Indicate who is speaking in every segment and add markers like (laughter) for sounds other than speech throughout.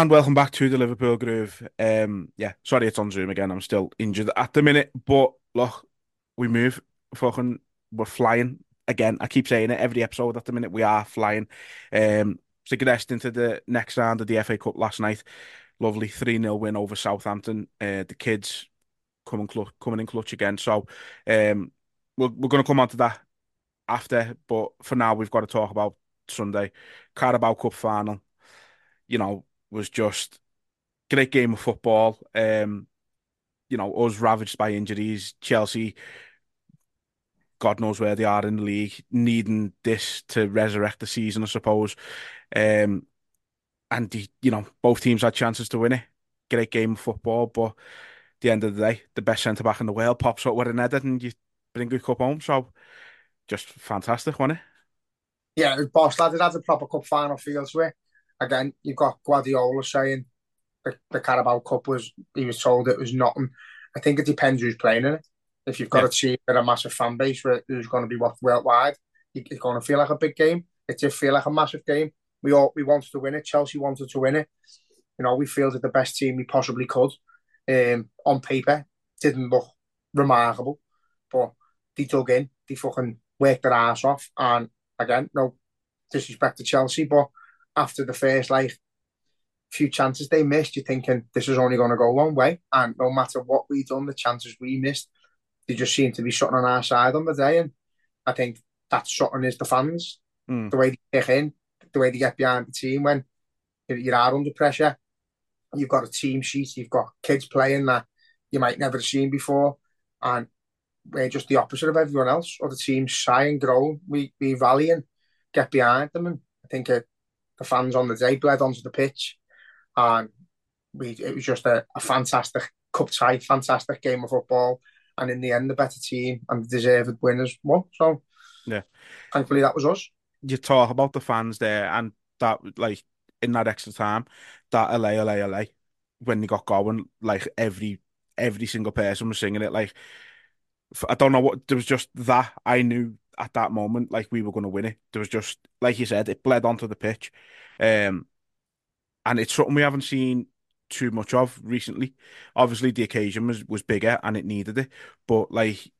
Speaker 1: And welcome back to the Liverpool Groove. Um, yeah, sorry it's on Zoom again. I'm still injured at the minute, but look, we move. Fucking, we're flying again. I keep saying it every episode. At the minute, we are flying. Um, progressed into the next round of the FA Cup last night. Lovely three 0 win over Southampton. Uh, the kids coming cl- coming in clutch again. So, um, we're we're gonna come on to that after, but for now, we've got to talk about Sunday Carabao Cup final. You know, was just great game of football. Um, you know, us ravaged by injuries. Chelsea, God knows where they are in the league, needing this to resurrect the season, I suppose. Um, and the, you know, both teams had chances to win it. Great game of football, but at the end of the day, the best centre back in the world pops up with an header, and you bring the cup home. So, just fantastic, wasn't it?
Speaker 2: Yeah, it was boss lad. It had a proper cup final feel to it again, you've got Guardiola saying the, the Carabao Cup was, he was told it was nothing. I think it depends who's playing in it. If you've got yeah. a team with a massive fan base who's going to be watched worldwide, it's going to feel like a big game. It did feel like a massive game. We all we wanted to win it. Chelsea wanted to win it. You know, we fielded the best team we possibly could. Um, on paper, didn't look remarkable, but they dug in. They fucking worked their ass off. And again, no disrespect to Chelsea, but after the first like few chances they missed, you're thinking this is only going to go one way. And no matter what we done, the chances we missed, they just seem to be shutting on our side on the day. And I think that shutting is the fans, mm. the way they kick in, the way they get behind the team when you are under pressure. You've got a team sheet, you've got kids playing that you might never have seen before. And we're just the opposite of everyone else. Other teams shy and grow. We we rally and get behind them. And I think it the fans on the day bled onto the pitch, and we it was just a, a fantastic cup tie, fantastic game of football, and in the end, the better team and the deserved winners won. So,
Speaker 1: yeah,
Speaker 2: thankfully that was us.
Speaker 1: You talk about the fans there, and that like in that extra time, that LA, LA, LA, when they got going, like every every single person was singing it. Like I don't know what there was just that I knew at that moment like we were going to win it. There was just like you said, it bled onto the pitch, um, and it's something we haven't seen too much of recently. Obviously, the occasion was was bigger and it needed it, but like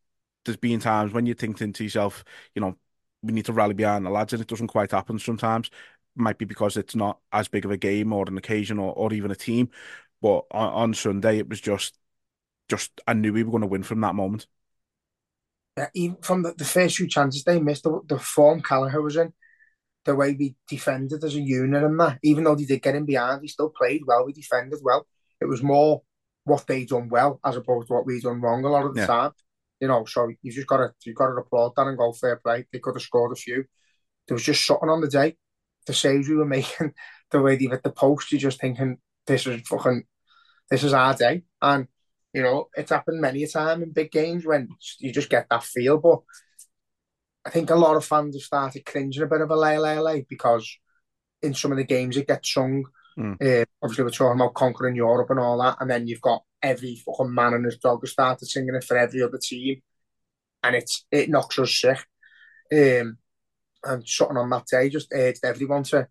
Speaker 1: there's been times when you're thinking to yourself, you know, we need to rally behind the lads, and it doesn't quite happen sometimes. might be because it's not as big of a game or an occasion or, or even a team. But on, on Sunday, it was just, just I knew we were going to win from that moment
Speaker 2: even from the, the first few chances they missed, the, the form Kelleher was in, the way we defended as a unit and that, even though they did get in behind, we still played well, we defended well. It was more what they done well as opposed to what we done wrong a lot of the yeah. time. You know, so you've just gotta you've gotta applaud that and go fair play. They could have scored a few. There was just something on the day. The saves we were (laughs) making, the way they hit the post, you're just thinking, this is fucking this is our day. And you know, it's happened many a time in big games when you just get that feel. But I think a lot of fans have started cringing a bit of a lay lay lay because in some of the games it gets sung. Mm. Uh, obviously, we're talking about conquering Europe and all that, and then you've got every fucking man and his dog has started singing it for every other team, and it's it knocks us sick. Um, and something on that day just urged everyone to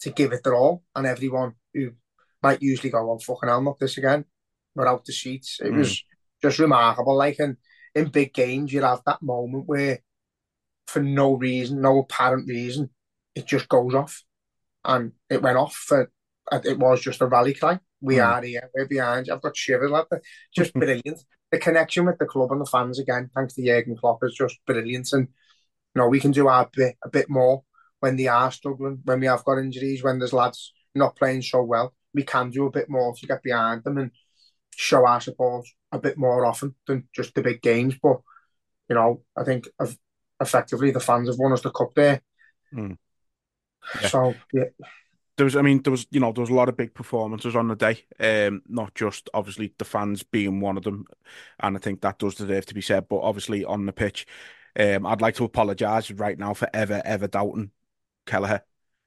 Speaker 2: to give it their all, and everyone who might usually go, "Well, fucking hell, not this again," were out the sheets. It mm. was just remarkable. Like in, in big games, you have that moment where, for no reason, no apparent reason, it just goes off, and it went off. For it was just a rally cry. We mm. are here. We're behind you. I've got shivers. That. Just (laughs) brilliant. The connection with the club and the fans again, thanks to Jurgen Klopp, is just brilliant. And you know we can do our bit a bit more when they are struggling, when we have got injuries, when there's lads not playing so well. We can do a bit more to get behind them and show our support a bit more often than just the big games. But you know, I think effectively the fans have won us the cup there.
Speaker 1: Mm.
Speaker 2: Yeah. So yeah.
Speaker 1: There was, I mean, there was, you know, there was a lot of big performances on the day. Um, not just obviously the fans being one of them, and I think that does deserve to be said. But obviously on the pitch, um, I'd like to apologise right now for ever, ever doubting Kelleher.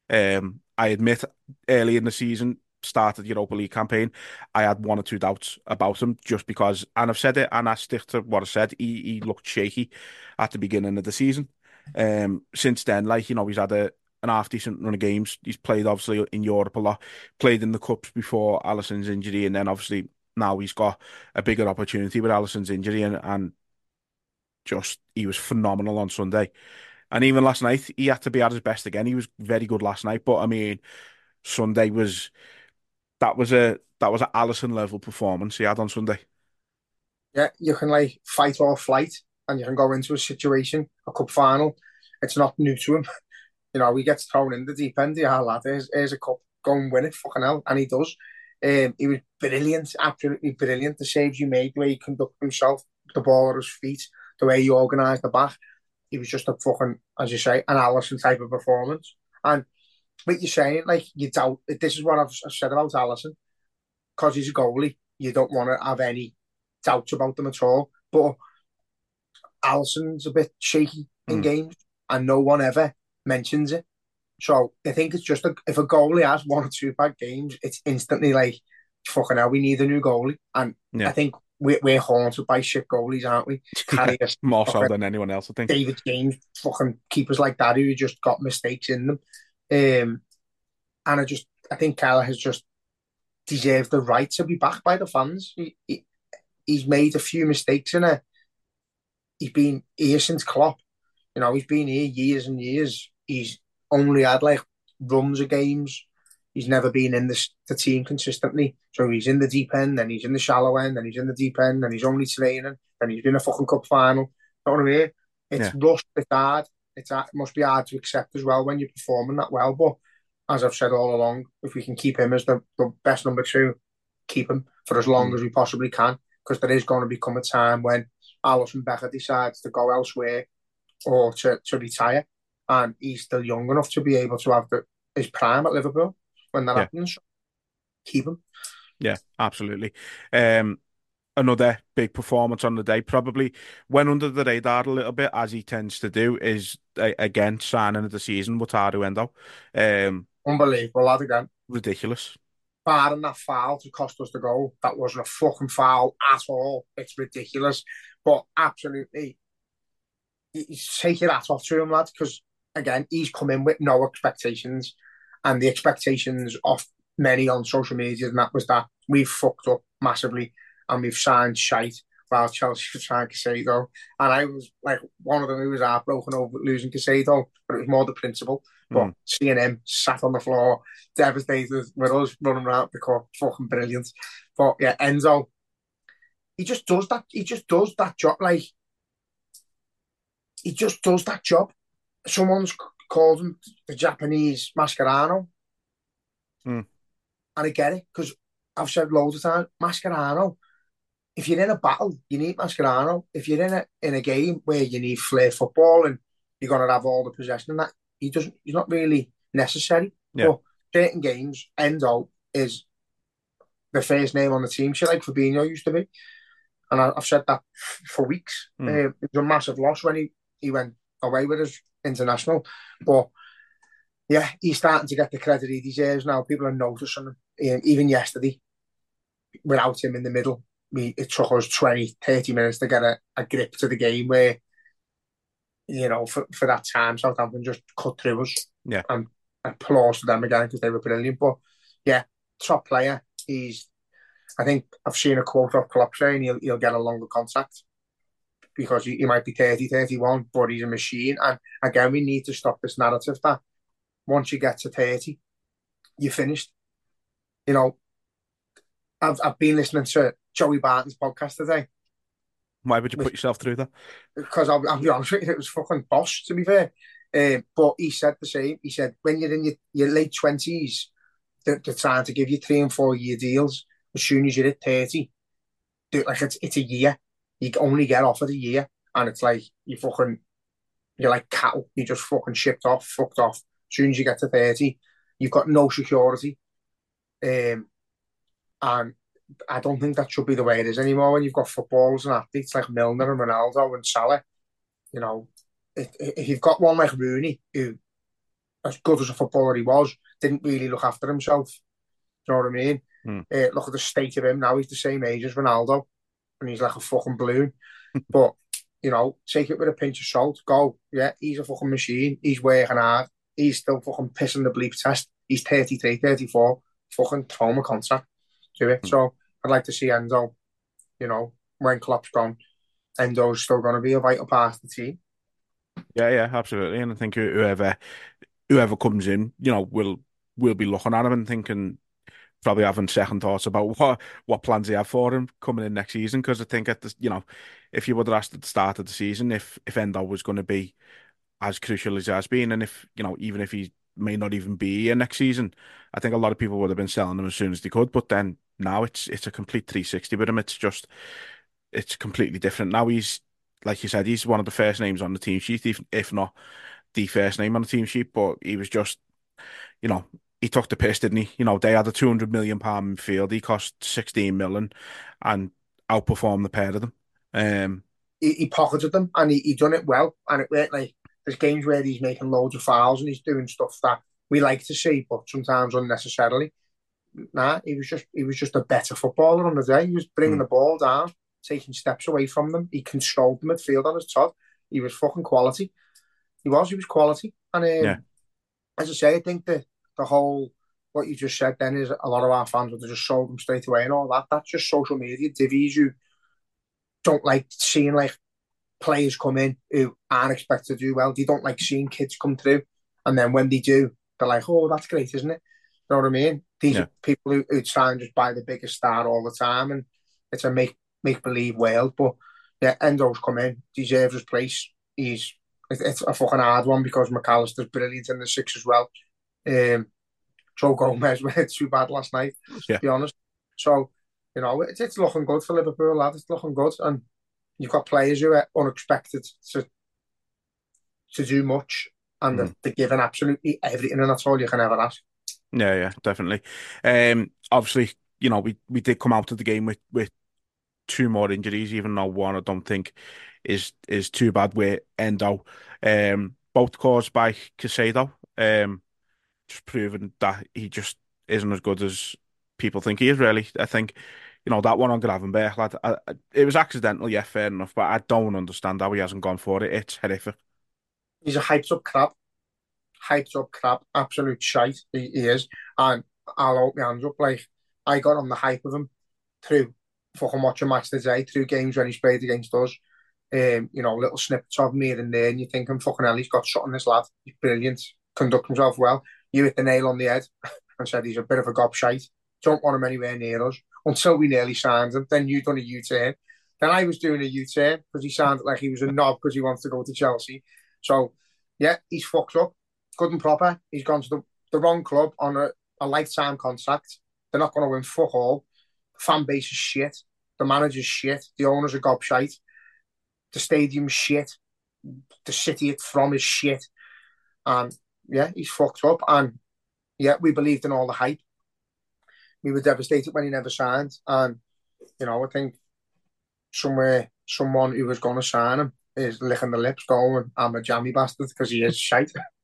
Speaker 1: Um, I admit early in the season started the Europa League campaign, I had one or two doubts about him just because, and I've said it, and I stick to what I said. He he looked shaky at the beginning of the season. Um, since then, like you know, he's had a an half decent run of games. He's played obviously in Europe a lot, played in the cups before Alisson's injury, and then obviously now he's got a bigger opportunity with Alisson's injury, and and just he was phenomenal on Sunday. And even last night, he had to be at his best again. He was very good last night, but I mean, Sunday was that was a that was an Alisson level performance he had on Sunday.
Speaker 2: Yeah, you can like fight or flight, and you can go into a situation, a cup final. It's not new to him. (laughs) You know, he gets thrown in the deep end. Yeah, lad, here's, here's a cup, go and win it, fucking hell, and he does. Um, he was brilliant, absolutely brilliant. The saves he made, the way he conducted himself, the ball at his feet, the way he organised the back. He was just a fucking, as you say, an Alisson type of performance. And what you're saying, like you doubt. This is what I've, I've said about Alisson, because he's a goalie. You don't want to have any doubts about them at all. But Alisson's a bit shaky in mm. games, and no one ever mentions it. So I think it's just a, if a goalie has one or two bad games, it's instantly like, fucking hell, we need a new goalie. And yeah. I think we're, we're haunted by shit goalies, aren't we? (laughs)
Speaker 1: More so than anyone else, I think.
Speaker 2: David James, fucking keepers like that who just got mistakes in them. Um, and I just, I think Kelleher has just deserved the right to be backed by the fans. He, he, he's made a few mistakes in it. He's been here since Klopp. You know, he's been here years and years. He's only had like runs of games. He's never been in the, the team consistently. So he's in the deep end, then he's in the shallow end, then he's in the deep end, then he's only training, then he's in a fucking cup final. You know what I mean? It's yeah. rushed, it's hard. It's, it must be hard to accept as well when you're performing that well. But as I've said all along, if we can keep him as the, the best number two, keep him for as long mm. as we possibly can, because there is going to become a time when Alisson Becker decides to go elsewhere or to, to retire, and he's still young enough to be able to have the, his prime at Liverpool when that yeah. happens. Keep him.
Speaker 1: Yeah, absolutely. Um, another big performance on the day. Probably went under the radar a little bit, as he tends to do, is again signing of the season, Wataru Endo. Um,
Speaker 2: Unbelievable, lad, again.
Speaker 1: Ridiculous.
Speaker 2: Barring that foul to cost us the goal, that wasn't a fucking foul at all. It's ridiculous. But absolutely, take your hat off to him, lad, because again, he's come in with no expectations. And the expectations of many on social media, and that was that we've fucked up massively and we've signed shite while Chelsea were trying Caicedo. And I was like one of them who was heartbroken over losing Caicedo, but it was more the principle. But mm. seeing him sat on the floor, devastated with us running around the court, fucking brilliant. But yeah, Endo, he just does that. He just does that job. Like he just does that job. Someone's called him the Japanese Mascherano.
Speaker 1: Mm.
Speaker 2: And I get it because I've said loads of times, Mascherano if you're in a battle, you need Mascherano. If you're in a in a game where you need flair football and you're gonna have all the possession and that, he doesn't. He's not really necessary.
Speaker 1: Yeah. But
Speaker 2: certain games, Endo is the first name on the team sheet, like Fabinho used to be. And I, have said that for weeks. Mm. Uh, it was a massive loss when he, he went away with his international. But yeah, he's starting to get the credit he deserves now. People are noticing him. Um, even yesterday, without him in the middle, we it took us 20, 30 minutes to get a, a grip to the game where, you know, for, for that time, Southampton just cut through us.
Speaker 1: Yeah.
Speaker 2: And applause to them again because they were brilliant. But yeah, top player. He's, I think I've seen a quote of Klopp saying he'll, he'll get a longer contract because he, he might be 30, 31, but he's a machine. And again, we need to stop this narrative that once you get to 30, you're finished. You know, I've, I've been listening to Joey Barton's podcast today.
Speaker 1: Why would you put yourself through that?
Speaker 2: Because I'll, I'll be honest with you, it was fucking boss, to be fair. Uh, but he said the same. He said, when you're in your, your late 20s, they're, they're trying to give you three and four year deals. As soon as you're at 30, do like it's it's a year. You only get offered a year, and it's like you fucking you're like cattle. You just fucking shipped off, fucked off. As soon as you get to thirty, you've got no security. Um, and I don't think that should be the way it is anymore. When you've got footballers and athletes like Milner and Ronaldo and Salah, you know, if, if you've got one like Rooney, who, as good as a footballer he was, didn't really look after himself. You know what I mean?
Speaker 1: Mm.
Speaker 2: Uh, look at the state of him now. He's the same age as Ronaldo, and he's like a fucking balloon. (laughs) but you know, take it with a pinch of salt. Go, yeah, he's a fucking machine. He's working hard. He's still fucking pissing the bleep test. He's 33, 34. Fucking throw him a contract to it. Mm. So I'd like to see Endo, you know, when Klopp's gone, Endo's still going to be a vital part of the team.
Speaker 1: Yeah, yeah, absolutely. And I think whoever whoever comes in, you know, will will be looking at him and thinking, probably having second thoughts about (laughs) what what plans they have for him coming in next season. Because I think at the you know, if you would have asked at the start of the season if if Endo was going to be as crucial as he has been, and if you know, even if he may not even be here next season, I think a lot of people would have been selling him as soon as they could. But then now it's it's a complete 360 with him. It's just it's completely different. Now he's like you said, he's one of the first names on the team sheet, if, if not the first name on the team sheet. But he was just, you know, he took the piss, didn't he? You know, they had a 200 million pound field. He cost 16 million and outperformed the pair of them. Um,
Speaker 2: he, he pocketed them and he, he done it well. And it went like there's games where he's making loads of fouls and he's doing stuff that we like to see, but sometimes unnecessarily. Nah, he was just he was just a better footballer on the day. He was bringing mm. the ball down, taking steps away from them. He controlled the midfield on his top. He was fucking quality. He was. He was quality. And um, yeah. as I say, I think the the whole what you just said then is a lot of our fans would have just sold them straight away and all that. That's just social media divvies you don't like seeing like players come in who aren't expected to do well. They don't like seeing kids come through, and then when they do, they're like, "Oh, that's great, isn't it?" You know what I mean? These yeah. are people who, who try and just buy the biggest star all the time, and it's a make make believe world. But yeah, Endo's come in, deserves his place. He's it's a fucking hard one because Mac Allister's brilliant in the six as well. Um, Joe Gomez (laughs) went too bad last night, yeah. to be honest. So, you know, it's, it's looking good for Liverpool, lad. It's looking good. And you've got players who are unexpected to to do much and mm. they're giving absolutely everything and that's all you can ever ask.
Speaker 1: Yeah, yeah, definitely. Um, obviously, you know, we, we did come out of the game with, with two more injuries, even though one I don't think is is too bad with Endo. Um, both caused by Caicedo. Um, just proving that he just isn't as good as people think he is. Really, I think you know that one on Gravenberch, lad. I, I, it was accidental, yeah, fair enough, but I don't understand how he hasn't gone for it. It's horrific.
Speaker 2: He's a hyped up crap, hyped up crap, absolute shite. He, he is, and I'll hold my hands up. Like I got on the hype of him through fucking watching match today, through games when he's played against us. Um, you know, little snippets of me and there, and you think, I'm fucking hell, he's got shot on this lad. He's brilliant, conduct himself well you hit the nail on the head (laughs) and said he's a bit of a gobshite. Don't want him anywhere near us until we nearly signed him. Then you done a U turn. Then I was doing a U turn because he sounded like he was a knob because he wants to go to Chelsea. So yeah, he's fucked up, good and proper. He's gone to the, the wrong club on a, a lifetime contract. They're not going to win fuck all. Fan base is shit. The manager's shit. The owners are gobshite. The stadium's shit. The city it's from is shit. And yeah, he's fucked up. And yeah, we believed in all the hype. We were devastated when he never signed. And, you know, I think somewhere, someone who was going to sign him is licking the lips going, I'm a jammy bastard because he is shite. (laughs)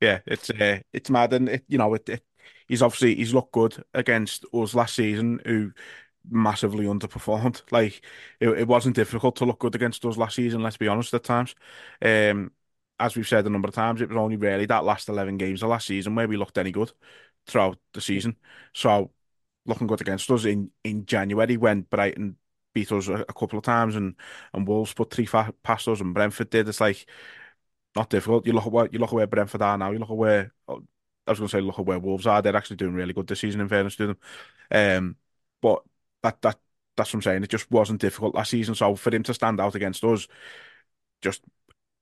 Speaker 1: Yeah, it's uh, it's mad. And, it, you know, it, it, he's obviously, he's looked good against us last season, who massively underperformed. (laughs) Like, it, it wasn't difficult to look good against us last season, let's be honest, at times. Um, as we've said a number of times, it was only really that last 11 games of last season where we looked any good throughout the season. So looking good against us in, in January when Brighton beat us a, a couple of times and, and Wolves put three fa- past us and Brentford did. It's like not difficult. You look at what you look at where Brentford are now. You look at where I was going to say look at where Wolves are. They're actually doing really good this season. In fairness to them, um, but that that that's what I'm saying. It just wasn't difficult last season. So for him to stand out against us, just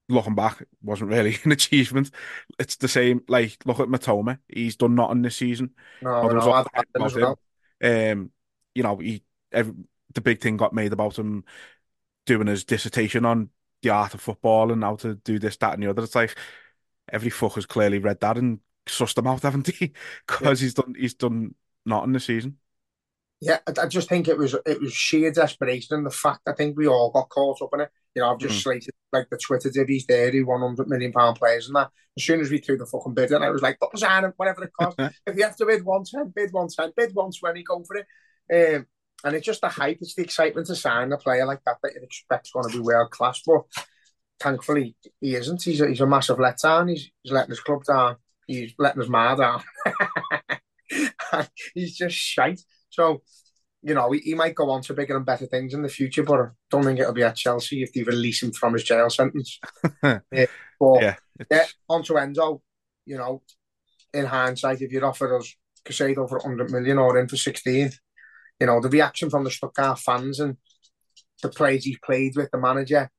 Speaker 1: looking back, wasn't really (laughs) an achievement. It's the same. Like look at Matoma. he's done nothing this season.
Speaker 2: No, no, well.
Speaker 1: Um, you know, he every, the big thing got made about him doing his dissertation on the art of football and how to do this, that, and the other. It's like every fucker's clearly read that and sussed them out, (laughs) haven't he? Because yeah. he's done he's done nothing this season.
Speaker 2: Yeah, I just think it was it was sheer desperation and the fact I think we all got caught up in it. You know, I've just mm. slated like the Twitter divvies there, he one hundred million pound players and that. As soon as we threw the fucking bid in, I was like, double sign whatever it costs. (laughs) if you have to bid one ten, bid one ten, bid one twenty, go for it. Um, and it's just the hype, it's the excitement to sign a player like that that you expect's going to be world class. But thankfully, he isn't. He's a, he's a massive letdown. He's, he's letting his club down. He's letting his ma down. (laughs) he's just shite. So, you know, he, he, might go on to bigger and better things in the future, but I don't think it'll be at Chelsea if they release him from his jail sentence. (laughs) yeah, but yeah, yeah, on to Endo, you know, in hindsight, if you'd offered us Caicedo for 100 million or in for 16, you know, the reaction from the Stuttgart fans and the players he's played with, the manager,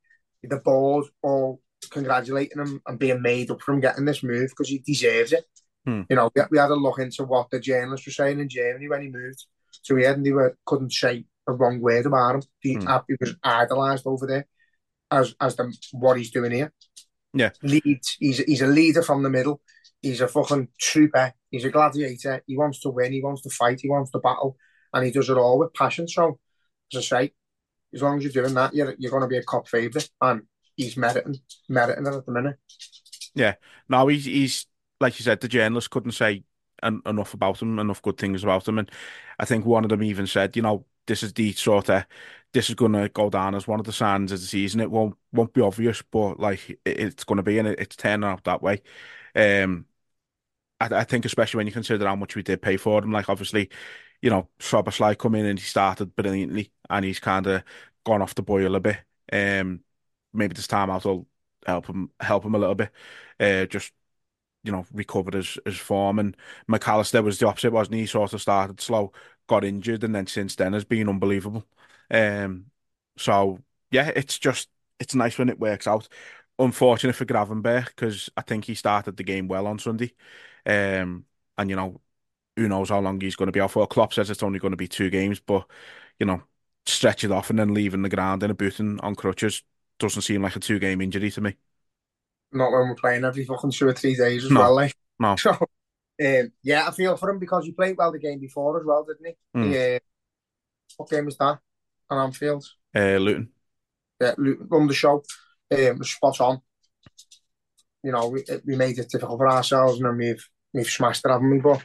Speaker 2: the board, all congratulating him and being made up for him getting this move because he deserves it. Hmm. You know, we, we had a look into what the journalists were saying in Germany when he moved to here, and they were, couldn't say a wrong word about him. He, hmm. he was idolised over there as as the what he's doing here.
Speaker 1: Yeah,
Speaker 2: leads. He's he's a leader from the middle. He's a fucking trooper. He's a gladiator. He wants to win. He wants to fight. He wants to battle and he does it all with passion. So, as I say, as long as you're doing that, you're you're going to be a Kop favourite, and he's meriting meriting it at the minute.
Speaker 1: Yeah, no, he's he's like you said, the journalists couldn't say en- enough about him, enough good things about him, and I think one of them even said, you know, this is the sort of this is going to go down as one of the signs of the season. It won't won't be obvious, but like it, it's going to be, and it, it's turning out that way. Um, I, I think especially when you consider how much we did pay for him, like obviously you know, Szoboszlai come in and he started brilliantly and he's kind of gone off the boil a bit. Um, maybe this time out will help him help him a little bit. Uh, just you know, recovered his, his form. And Mac Allister was the opposite, wasn't he? he? Sort of started slow, got injured, and then since then has been unbelievable. Um, so yeah, it's just it's nice when it works out. Unfortunate for Gravenberch because I think he started the game well on Sunday. Um, and you know, who knows how long he's going to be out for. Klopp says it's only going to be two games, but you know, stretch it off and then leaving the ground in a boot and on crutches doesn't seem like a two game injury to me.
Speaker 2: Not when we're playing every fucking two or three days as no. well, like.
Speaker 1: No. (laughs)
Speaker 2: So, um, yeah, I feel for him because he played well the game before as well, didn't he? Mm. Yeah. Uh, what game was that on Anfield?
Speaker 1: Uh, Luton.
Speaker 2: Yeah, Luton won the show. Um, spot on. You know, we, we made it difficult for ourselves and then we've we've smashed it, haven't we? But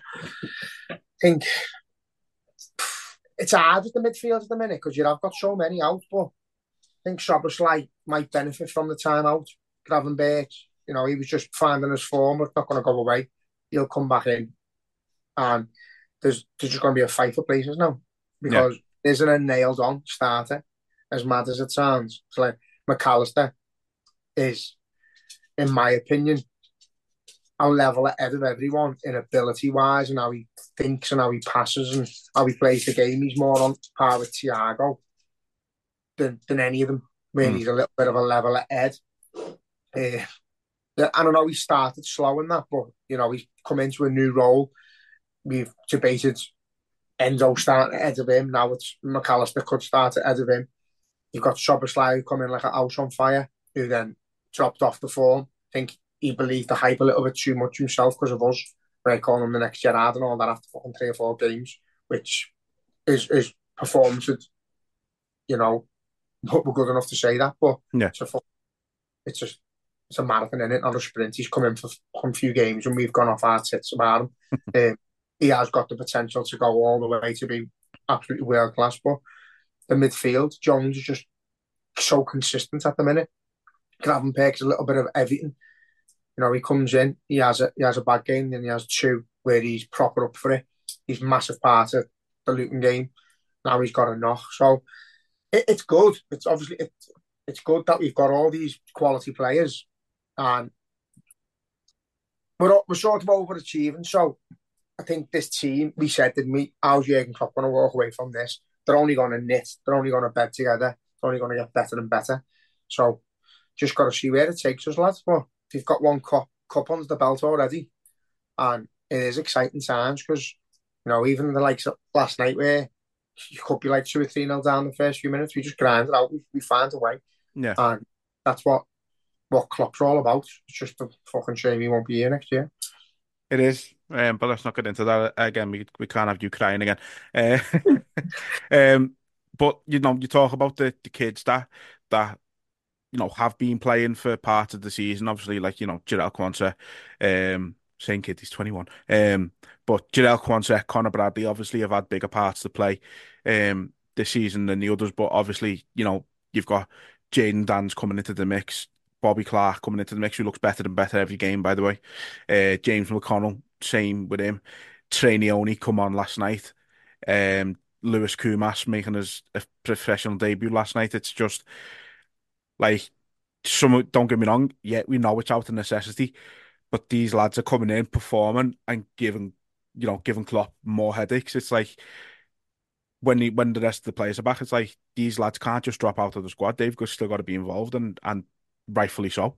Speaker 2: I think it's hard at the midfield at the minute because you have got so many out. But I think Szoboszlai might benefit from the time out. Gravenberch, you know, he was just finding his form, It's not going to go away. He'll come back in, and there's there's just going to be a fight for places now because yeah. isn't a nailed on starter as mad as it sounds. It's like Mac Allister is, in my opinion, a level ahead of everyone in ability wise and how he thinks and how he passes and how he plays the game. He's more on par with Thiago than, than any of them. Really, mm. he's a little bit of a level ahead. Uh, I don't know, he started slow in that, but you know, he's come into a new role. We've debated Endo starting ahead of him. Now it's Mac Allister could start ahead of him. You've got Szoboszlai who come in like a house on fire, who then dropped off the form. I think he believed the hype a little bit too much himself because of us. Right, calling him the next Gerrard and all that after fucking three or four games, which is is performance. You know, not we're good enough to say that, but
Speaker 1: yeah.
Speaker 2: it's, a, it's just it's a marathon in it, not a sprint. He's come in for a few games and we've gone off our tits about him. (laughs) um, he has got the potential to go all the way to be absolutely world class. But the midfield, Jones is just so consistent at the minute. Gravenberch's a little bit of everything. You know, he comes in, he has a he has a bad game, then he has two where he's proper up for it. He's massive part of the Luton game. Now he's got a knock, so it, it's good. It's obviously it, it's good that we've got all these quality players, and we're we're sort of overachieving. So I think this team, we said, didn't we? How's Jurgen Klopp going to walk away from this? They're only going to knit. They're only going to bed together. They're only going to get better and better. So just got to see where it takes us, lads. But you've got one cup cup under the belt already, and it is exciting times because you know even the likes of last night where you could be like two or three nil down the first few minutes. We just grind it out. We, we find a way.
Speaker 1: Yeah.
Speaker 2: And that's what what Klopp's all about. It's just a fucking shame he won't be here next year.
Speaker 1: It is, um, but let's not get into that again. We we can't have you crying again. Uh, (laughs) um, but you know, you talk about the, the kids that that you know have been playing for part of the season. Obviously, like you know, Jarell Quansah, um, saying kid, he's twenty one. Um, but Jarell Quansah, Connor Bradley, obviously have had bigger parts to play, um, this season than the others. But obviously, you know, you've got Jayden Danns coming into the mix. Bobby Clark coming into the mix, who looks better and better every game, by the way. Uh, James McConnell, same with him. Trey Nyoni only come on last night. Um, Lewis Koumas making his professional debut last night. It's just like some. Don't get me wrong. Yeah, we know it's out of necessity, but these lads are coming in, performing, and giving you know giving Klopp more headaches. It's like when he, when the rest of the players are back, it's like these lads can't just drop out of the squad. They've still got to be involved, and and rightfully so.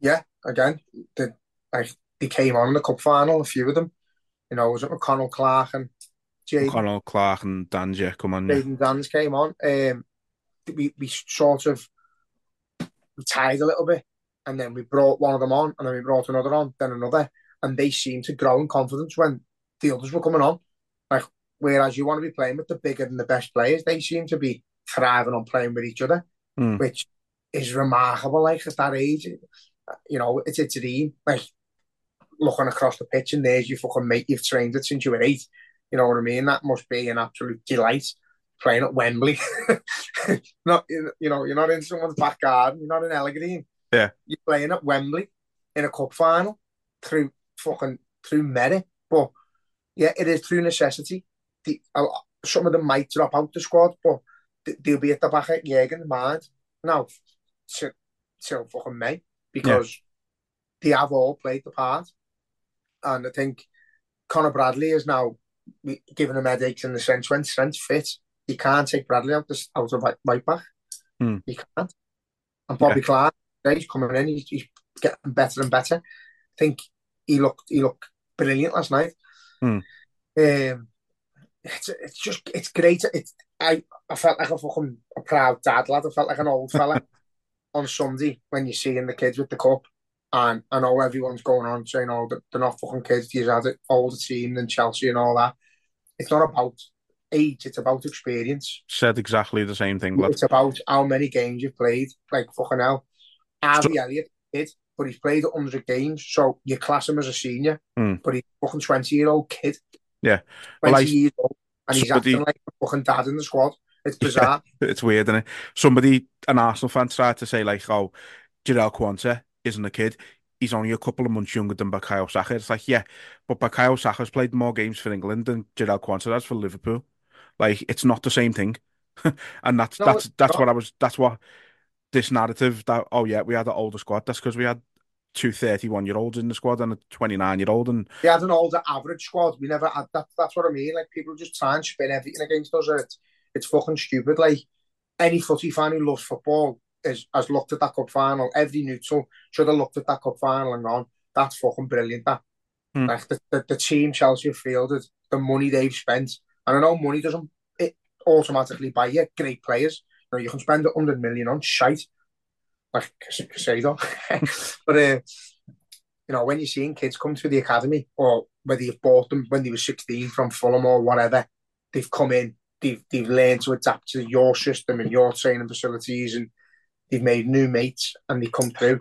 Speaker 2: Yeah, again, the, like, they came on in the cup final, a few of them. You know, was it McConnell, Clark, and Jayden?
Speaker 1: McConnell, Clark, and Danns, come on.
Speaker 2: Jayden yeah. Danns came on. Um, we, we sort of retired a little bit, and then we brought one of them on, and then we brought another on, then another, and they seemed to grow in confidence when the others were coming on. Like, whereas you want to be playing with the bigger and the best players, they seem to be thriving on playing with each other,
Speaker 1: mm.
Speaker 2: which is remarkable. Like at that age, you know, it's a dream. Like looking across the pitch and there's your fucking mate you've trained it since you were eight. You know what I mean? That must be an absolute delight playing at Wembley. (laughs) not in, you know, you're not in someone's back garden. You're not in Ellergreen.
Speaker 1: Yeah,
Speaker 2: you're playing at Wembley in a cup final through fucking through merit. But yeah, it is through necessity. The, uh, some of them might drop out the squad, but they'll be at the back of Jurgen's mind. Now, till, till fucking May because yeah. they have all played the part. And I think Connor Bradley is now giving him headaches in the sense when Trent's fit, you can't take Bradley out, this, out of right, right back.
Speaker 1: Hmm.
Speaker 2: You can't. And Bobby yeah. Clark, he's coming in, he's, he's, getting better and better. I think he looked he looked brilliant last night.
Speaker 1: Hmm.
Speaker 2: Um, it's it's just it's great. It's I I felt like a fucking a proud dad lad. I felt like an old fella (laughs) on Sunday when you're seeing the kids with the cup. And I know everyone's going on saying, oh, they're not fucking kids. You've had an older team than Chelsea and all that. It's not about age, it's about experience.
Speaker 1: Said exactly the same thing,
Speaker 2: It's about how many games you've played. Like, fucking hell. Harvey so... Elliott kid, but he's played 100 games, so you class him as a senior,
Speaker 1: mm.
Speaker 2: but he's fucking 20 year old kid.
Speaker 1: Yeah.
Speaker 2: 20 well, I... years old, and he's acting like a fucking dad in the squad. It's bizarre.
Speaker 1: Yeah, (laughs) it's weird, isn't it? Somebody, an Arsenal fan, tried to say like, "Oh, Jarell Quansah isn't a kid. He's only a couple of months younger than Bukayo Saka." It's like, yeah, but Bukayo Saka's played more games for England than Jarell Quansah has for Liverpool. Like, it's not the same thing. (laughs) and that's no, that's that's not. what I was. That's what this narrative that oh yeah, we had an older squad. That's because we had two 31 year olds in the squad and a 29 year old and
Speaker 2: we had an older average squad we never had that that's what I mean like people just try and spin everything against us it's it's fucking stupid. Like any footy fan who loves football is, has looked at that cup final. Every neutral should have looked at that cup final and gone, "That's fucking brilliant." That
Speaker 1: mm.
Speaker 2: like the, the, the team Chelsea have fielded, the money they've spent, and I know money doesn't it automatically buy you great players. You know, you can spend a hundred million on shite, like Caicedo, (laughs) but uh, you know when you're seeing kids come through the academy or whether you've bought them when they were 16 from Fulham or whatever, they've come in, they've they've learned to adapt to your system and your training facilities, and they've made new mates and they come through.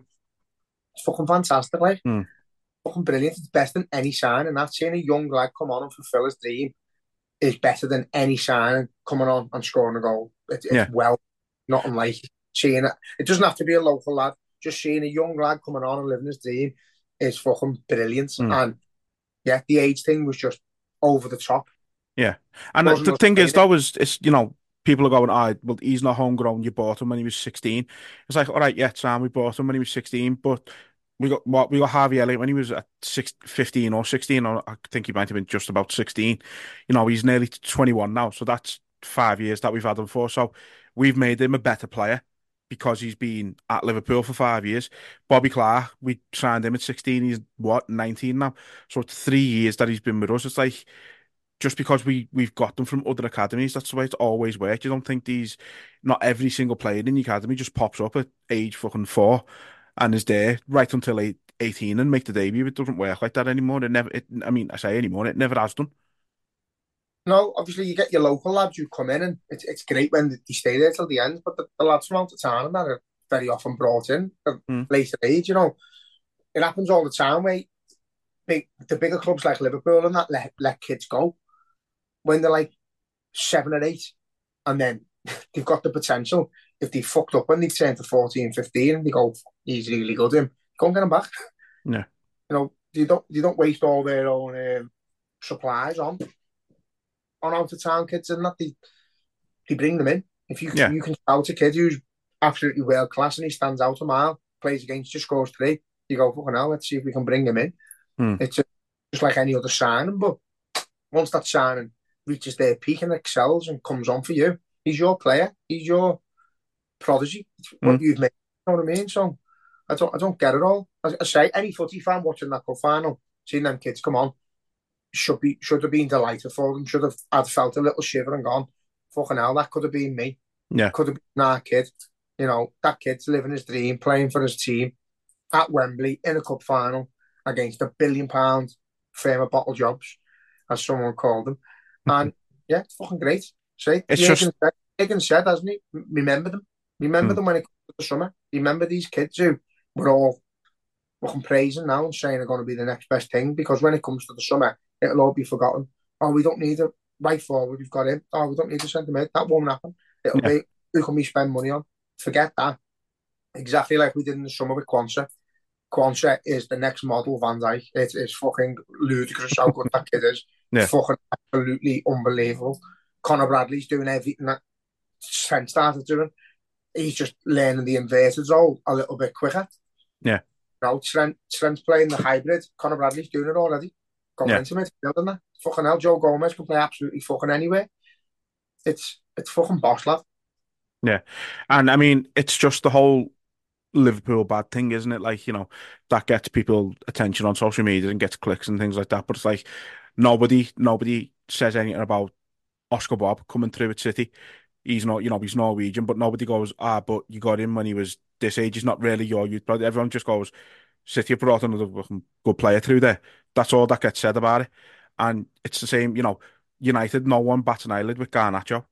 Speaker 2: It's fucking fantastic, like
Speaker 1: mm.
Speaker 2: fucking brilliant. It's best than any sign, and that seeing a young lad come on and fulfill his dream is better than any sign coming on and scoring a goal. It, it's
Speaker 1: yeah.
Speaker 2: well, not unlike seeing it. It doesn't have to be a local lad. Just seeing a young lad coming on and living his dream is fucking brilliant. Mm. And yeah, the age thing was just over the top.
Speaker 1: Yeah, and the, the thing is, that was it's you know people are going, "I oh, well, he's not homegrown. You bought him when he was 16." It's like, all right, yeah, Sam, we bought him when he was 16, but we got what we got Harvey Elliott when he was at six, 15 or 16, or I think he might have been just about 16. You know, he's nearly 21 now, so that's five years that we've had him for. So we've made him a better player because he's been at Liverpool for five years. Bobby Clark, we signed him at 16. He's what 19 now, so it's three years that he's been with us. It's like just because we we've got them from other academies, that's the way it's always worked. You don't think these, not every single player in the academy just pops up at age fucking four and is there right until eight, 18 and make the debut. It doesn't work like that anymore. It never. It, I mean, I say anymore. It never has done.
Speaker 2: No, obviously you get your local lads who come in, and it's it's great when they stay there till the end. But the, the lads from out of town and that are very often brought in at
Speaker 1: Mm.
Speaker 2: later age. You know, it happens all the time. Where big the bigger clubs like Liverpool and that let let kids go when they're like seven or eight, and then they've got the potential. If they fucked up when they turn to 14, 15, and they go, he's really good him, go and get him back.
Speaker 1: No,
Speaker 2: You know, you don't you don't waste all their own um, supplies on on out of town kids and that they they bring them in. If you
Speaker 1: Yeah.
Speaker 2: you can scout a kid who's absolutely world class and he stands out a mile, plays against you, scores three, you go fucking hell, let's see if we can bring him in.
Speaker 1: Hmm.
Speaker 2: It's just, just like any other signing, but once that signing reaches their peak and excels and comes on for you, he's your player, he's your prodigy. It's what
Speaker 1: Hmm.
Speaker 2: you've made. You know what I mean? So I don't I don't get it all. As I say, any footy fan watching that cup final, seeing them kids come on, should be should have been delighted for them. Should have had felt a little shiver and gone, fucking hell, that could have been me.
Speaker 1: Yeah.
Speaker 2: Could have been our kid. You know, that kid's living his dream, playing for his team at Wembley in a cup final against a billion pound firm of bottle jobs, as someone called them. And yeah, it's fucking great. See,
Speaker 1: It's
Speaker 2: Jürgen
Speaker 1: just-
Speaker 2: Jürgen said, hasn't he? Remember them. Remember
Speaker 1: Hmm.
Speaker 2: them when it comes to the summer. Remember these kids who we're all fucking praising now and saying are going to be the next best thing because when it comes to the summer, it'll all be forgotten. Oh, we don't need a right forward. We've got him. Oh, we don't need a centre mid. That won't happen. It'll
Speaker 1: Yeah.
Speaker 2: be who can we spend money on? Forget that. Exactly like we did in the summer with Quansah. Quansah is the next model Van Dijk. It is fucking ludicrous how good that kid is. (laughs)
Speaker 1: Yeah.
Speaker 2: Fucking absolutely unbelievable. Connor Bradley's doing everything that Trent started doing. He's just learning the inverted role a little bit quicker.
Speaker 1: Yeah.
Speaker 2: Now Trent, Trent's playing the hybrid. Connor Bradley's doing it already. Going
Speaker 1: Yeah.
Speaker 2: into midfield and that. Fucking hell, Joe Gomez can play absolutely fucking anywhere. It's it's fucking boss lad. Yeah.
Speaker 1: And I mean, it's just the whole Liverpool bad thing, isn't it? Like, you know, that gets people attention on social media and gets clicks and things like that. But it's like nobody, nobody says anything about Oscar Bobb coming through at City. He's not, you know, he's Norwegian, but nobody goes, ah, but you got him when he was this age. He's not really your youth brother. Everyone just goes, City brought another good player through there. That's all that gets said about it. And it's the same, you know, United, no one bats an eyelid with Garnacho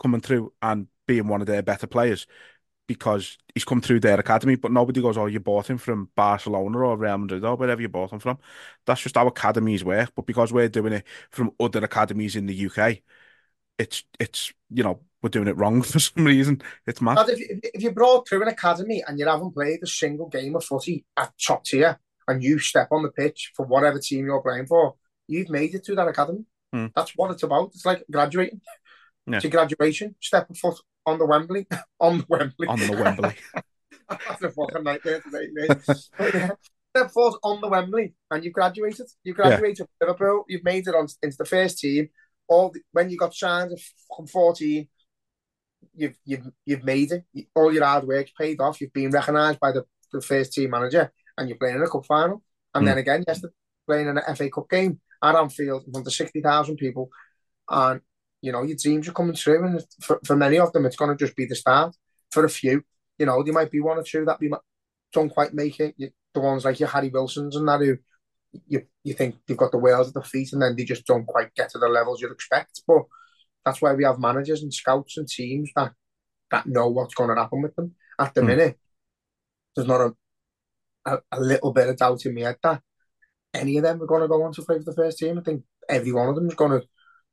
Speaker 1: coming through and being one of their better players because he's come through their academy, but nobody goes, Oh, you bought him from Barcelona or Real Madrid or wherever you bought him from. That's just how academies work. But because we're doing it from other academies in the UK, it's it's you know, we're doing it wrong (laughs) for some reason. It's mad.
Speaker 2: If, you- if you brought through an academy and you haven't played a single game of footy at top tier and you step on the pitch for whatever team you're playing for, you've made it to that academy.
Speaker 1: Hmm.
Speaker 2: That's what it's about. It's like graduating.
Speaker 1: Yeah.
Speaker 2: It's a graduation. Step a foot on the Wembley. (laughs) on the Wembley.
Speaker 1: On the Wembley. (laughs)
Speaker 2: That's a fucking nightmare today, mate. Yeah, Step foot on the Wembley and you've graduated. You graduated from Liverpool. You've made it on into the first team. All the, when you got signed at fucking 14, you've you've you've made it. All your hard work's paid off. You've been recognised by the, the first team manager, and you're playing in a cup final. And then hmm. again, yesterday playing in an FA Cup game at Anfield in front of sixty thousand people, and you know your dreams are coming true. And for, for many of them, it's going to just be the start. For a few, you know, there might be one or two that we don't quite make it. You, the ones like your Harry Wilsons and that who you you think they've got the whales at the feet, and then they just don't quite get to the levels you'd expect. But that's why we have managers and scouts and teams that that know what's going to happen with them. At the
Speaker 1: Hmm.
Speaker 2: minute, there's not a, a a little bit of doubt in me head that any of them are going to go on to play for the first team. I think every one of them is going to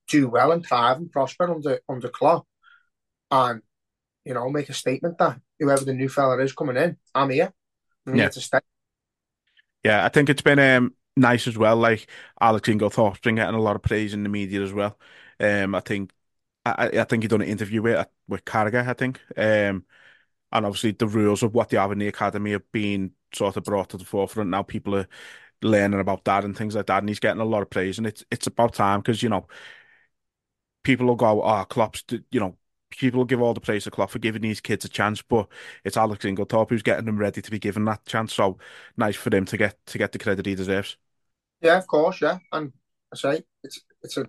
Speaker 2: do well and thrive and prosper under under Klopp, and you know make a statement that whoever the new fella is coming in, I'm here. I'm
Speaker 1: Yeah.
Speaker 2: here stay.
Speaker 1: Yeah, I think it's been um, nice as well. Like Alex Inglethorpe's been getting a lot of praise in the media as well. Um, I think I, I think he done an interview with with Carragher, I think. Um, and obviously the rules of what they have in the academy have been sort of brought to the forefront. Now people are learning about that and things like that, and he's getting a lot of praise. And it's it's about time because you know people will go, "Oh, Klopp's," you know. People give all the praise to Klopp for giving these kids a chance, but it's Alex Inglethorpe who's getting them ready to be given that chance. So nice for him to get to get the credit he deserves.
Speaker 2: Yeah, of course, yeah. And I say it's it's a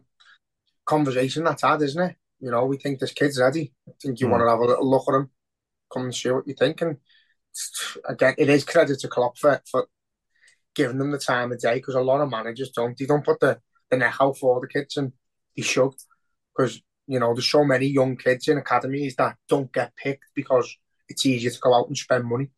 Speaker 2: conversation that's had, isn't it? You know, we think this kid's ready. I think you
Speaker 1: Mm.
Speaker 2: want to have a little look at him, come and see what you think. And again, it is credit to Klopp for, for giving them the time of day because a lot of managers don't. They don't put the, the neck out for the kids and they should. Because, you know, there's so many young kids in academies that don't get picked because it's easier to go out and spend money.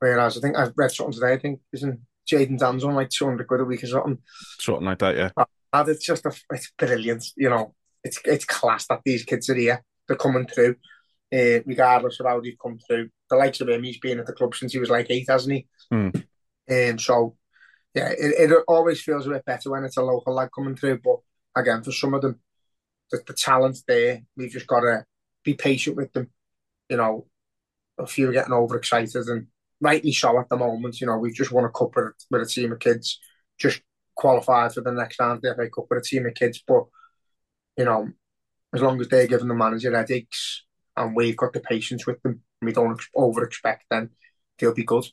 Speaker 2: Whereas I think I've read something today, I think, isn't Jayden Danns on like 200 quid a week or something.
Speaker 1: Something like that, yeah.
Speaker 2: And it's just a, it's brilliant, you know. It's it's class that these kids are here. They're coming through, uh, regardless of how they've come through. The likes of him, he's been at the club since he was like eight, hasn't he?
Speaker 1: Mm.
Speaker 2: And so, yeah, it, it always feels a bit better when it's a local lad coming through. But again, for some of them, the, the talent's there. We've just got to be patient with them. You know, a few are getting overexcited, and rightly so at the moment. You know, we've just won a cup with, with a team of kids, just qualified for the next round of the FA Cup with a team of kids. But you know, as long as they're giving the manager headaches and we've got the patience with them, we don't over expect, then they'll be good.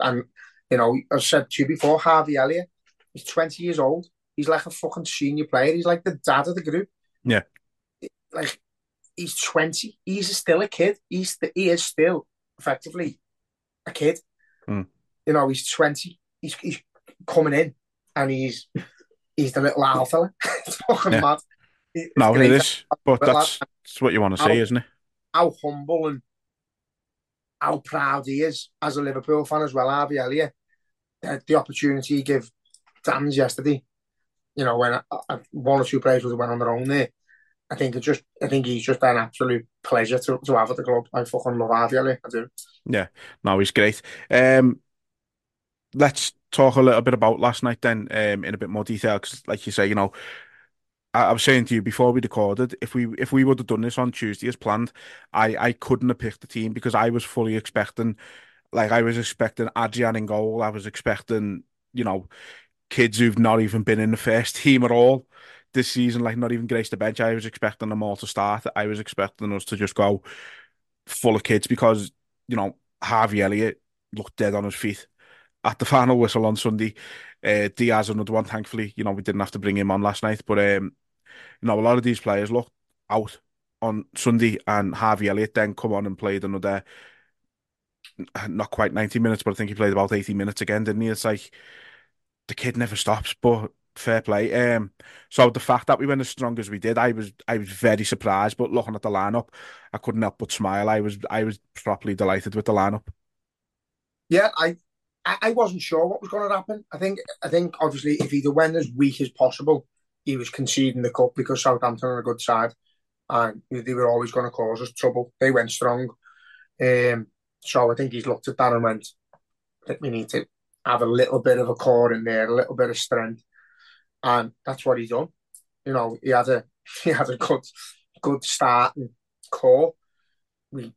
Speaker 2: And you know, I said to you before, Harvey Elliott, he's 20 years old. He's like a fucking senior player. He's like the dad of the group.
Speaker 1: Yeah.
Speaker 2: Like he's 20. He's still a kid. He's the, he is still effectively a kid.
Speaker 1: Mm.
Speaker 2: You know, he's 20. He's he's coming in and he's he's the little owl fella. (laughs) it's fucking
Speaker 1: Yeah.
Speaker 2: mad. It's
Speaker 1: No,
Speaker 2: great
Speaker 1: it is. But that's, that's what you want to see, isn't it?
Speaker 2: how humble and how proud he is as a Liverpool fan as well, Harvey Elliott. The, the opportunity he gave Danns yesterday, you know, when uh, one or two players would have went on their own there. I think it's just, I think he's just an absolute pleasure to, to have at the club. I fucking love Harvey I do.
Speaker 1: Yeah, no, he's great. Um, let's talk a little bit about last night then, um, in a bit more detail. Because, like you say, you know, I, I was saying to you before we recorded, if we if we would have done this on Tuesday as planned, I I couldn't have picked the team because I was fully expecting, like I was expecting Adrian in goal. I was expecting, you know, kids who've not even been in the first team at all this season, like not even graced the bench. I was expecting them all to start. I was expecting us to just go full of kids because, you know, Harvey Elliott looked dead on his feet at the final whistle on Sunday. Uh, Diaz another one. Thankfully, you know, we didn't have to bring him on last night. But um, you know, a lot of these players looked out on Sunday, and Harvey Elliott then come on and played another not quite 90 minutes, but I think he played about 80 minutes again, didn't he? It's like the kid never stops, but fair play. Um, so the fact that we went as strong as we did, I was I was very surprised. But looking at the lineup, I couldn't help but smile. I was I was properly delighted with the lineup.
Speaker 2: Yeah, I, I, wasn't sure what was going to happen. I think, I think obviously if he'd went as weak as possible, he was conceding the cup because Southampton are a good side, and they were always going to cause us trouble. They went strong, um, so I think he's looked at that and went, I think we need to have a little bit of a core in there, a little bit of strength, and that's what he's done. You know, he had a (laughs) he had a good good start and core. We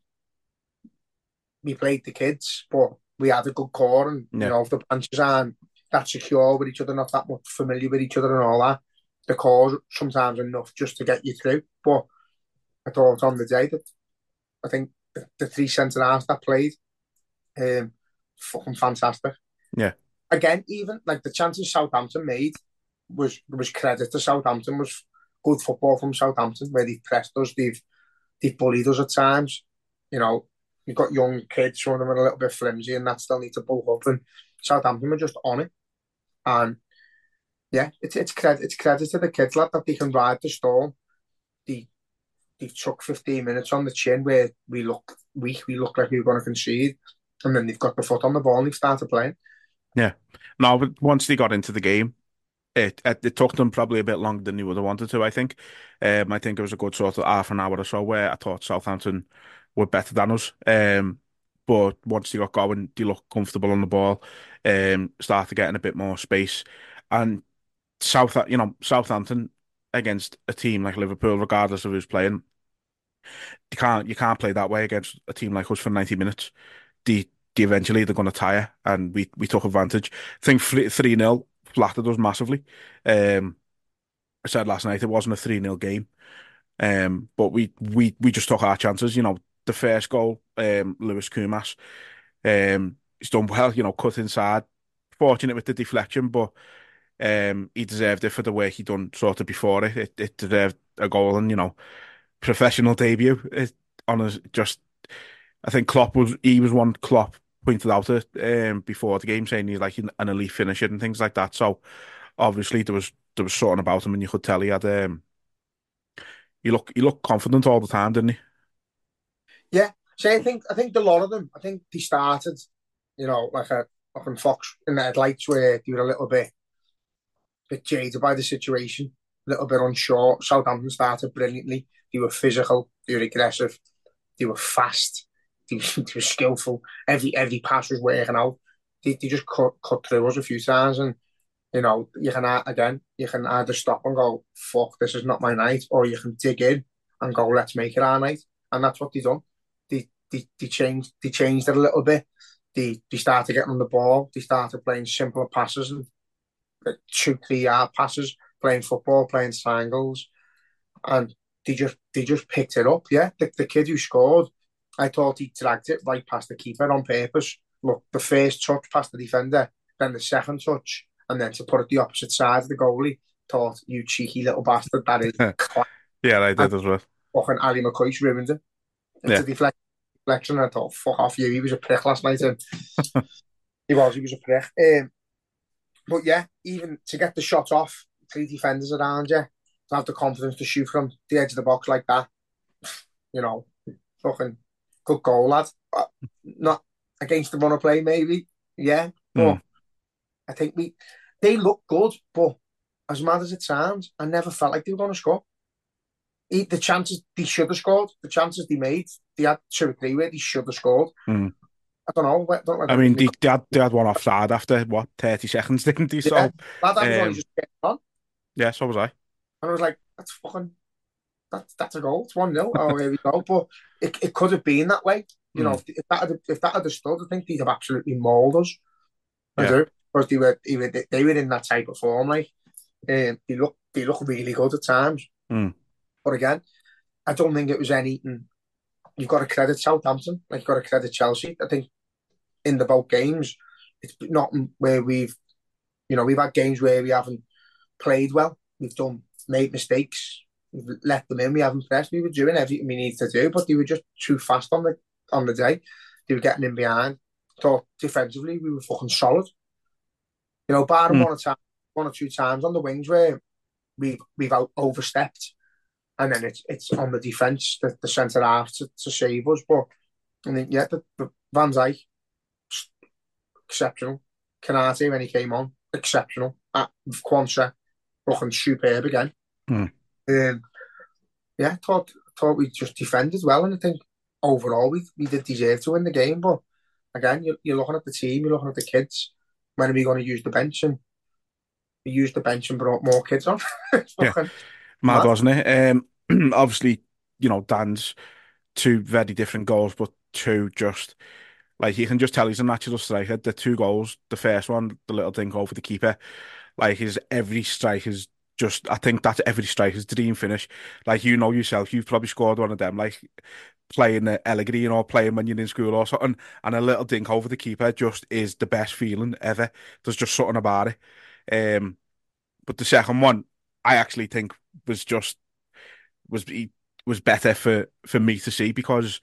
Speaker 2: we played the kids, but we had a good core, and
Speaker 1: Yeah.
Speaker 2: you know, if the branches aren't that secure with each other, not that much familiar with each other, and all that, the core sometimes enough just to get you through. But I thought on the day that I think the, the three centre halves that played, um, fucking fantastic.
Speaker 1: Yeah.
Speaker 2: Again, even like the chances Southampton made was was credit to Southampton was good football from Southampton where they've pressed us, they've they've bullied us at times. You know, you've got young kids, some them are a little bit flimsy and that still need to bulk up. And Southampton were just on it. And yeah, it's it's credit it's credit to the kids lad that they can ride the storm. They they took 15 minutes on the chin where we look weak, we look like we were going to concede. And then they've got the foot on the ball and they've started playing.
Speaker 1: No, but once they got into the game, it, it it took them probably a bit longer than they would have wanted to. I think. Um, I think it was a good sort of half an hour or so where I thought Southampton were better than us. Um, but once they got going, they looked comfortable on the ball. Um, started getting a bit more space, and South, you know, Southampton against a team like Liverpool, regardless of who's playing, you can't you can't play that way against a team like us for ninety minutes. They eventually they're going to tire, and we we took advantage. I think three 0 flattered us massively. Um, I said last night it wasn't a three 0 game, um, but we we we just took our chances. You know, the first goal, um, Lewis Koumas, um, he's done well. You know, cut inside, fortunate with the deflection, but Um, he deserved it for the work he done sort of before it. It, it deserved a goal and you know, professional debut. It, on a just, I think Klopp was he was one Klopp pointed out it um, before the game saying he's like an elite finisher and things like that. So obviously there was there was something about him and you could tell he had um he looked he looked confident all the time, didn't he?
Speaker 2: Yeah. So I think I think a lot of them, I think they started, you know, like a fucking fox in the headlights where they were a little bit bit jaded by the situation, a little bit unsure. Southampton started brilliantly. They were physical, they were aggressive, they were fast, they were, they were skillful. Every every pass was working out. They, they just cut cut through us a few times and you know, you can again, you can either stop and go, "Fuck, this is not my night," or you can dig in and go, "Let's make it our night." And that's what they done. They they they changed they changed it a little bit. They they started getting on the ball. They started playing simpler passes and uh, two three yard passes, playing football, playing triangles, and they just they just picked it up. Yeah, the, the kid who scored, I thought he dragged it right past the keeper on purpose. Look, the first touch past the defender, then the second touch and then to put it the opposite side of the goalie, thought, you cheeky little bastard, that is. (laughs)
Speaker 1: yeah, I did as well.
Speaker 2: Fucking Ali McCoy's ruined it. It's yeah. a deflection, and I thought, fuck off you, he was a prick last night. And (laughs) he was, he was a prick. Um, but yeah, even to get the shot off, three defenders around you, to have the confidence to shoot from the edge of the box like that, you know, fucking good goal, lad. Uh, not against the play, maybe, yeah, but mm. I think we they look good, but as mad as it sounds, I never felt like they were going to score. The chances they should have scored, the chances they made, they had two or three where they should have scored.
Speaker 1: Mm.
Speaker 2: I don't know. I, don't
Speaker 1: I mean, they, they, had, they had one offside after what thirty seconds, didn't they? Yeah, so
Speaker 2: that um, just on.
Speaker 1: Yeah, so was I. And
Speaker 2: I was like, that's fucking, that's that's a goal. It's one 0 Oh, here we go. But it, it could have been that way. You mm. know, if, if that had, if that had stood, I think they'd have absolutely mauled us. I yeah. do because they were, they were they were in that type of form. Like, um, they look they look really good at times.
Speaker 1: Mm.
Speaker 2: But again, I don't think it was anything. You've got to credit Southampton, like you've got to credit Chelsea. I think in the both games, it's not where we've, you know, we've had games where we haven't played well. We've done made mistakes. We've let them in. We haven't pressed. We were doing everything we needed to do, but they were just too fast on the on the day. They were getting in behind. Thought defensively we were fucking solid. You know, bar mm. one or time, one or two times on the wings where we've we've out overstepped, and then it's it's on the defence, the, the centre half to, to save us. But I think yeah, the, the Van Dijk exceptional. Konaté when he came on exceptional. At Quansah, fucking superb again.
Speaker 1: Mm.
Speaker 2: Um, yeah, thought thought we just defended well, and I think overall we we did deserve to win the game. But again, you're, you're looking at the team, you're looking at the kids when are we going to use the bench? And we used the bench and brought more kids on. (laughs)
Speaker 1: yeah. Mad, mad, wasn't it? Um, (clears throat) obviously, you know, Danns two very different goals, but two just like you can just tell he's a natural striker. The two goals, the first one, the little thing over the keeper, like his every strike is just I think that's every striker's dream finish. Like you know yourself, you've probably scored one of them. Like playing the Allegri or playing when you're in school or something, and a little dink over the keeper just is the best feeling ever. There's just something about it. Um, but the second one, I actually think was just was was better for for me to see because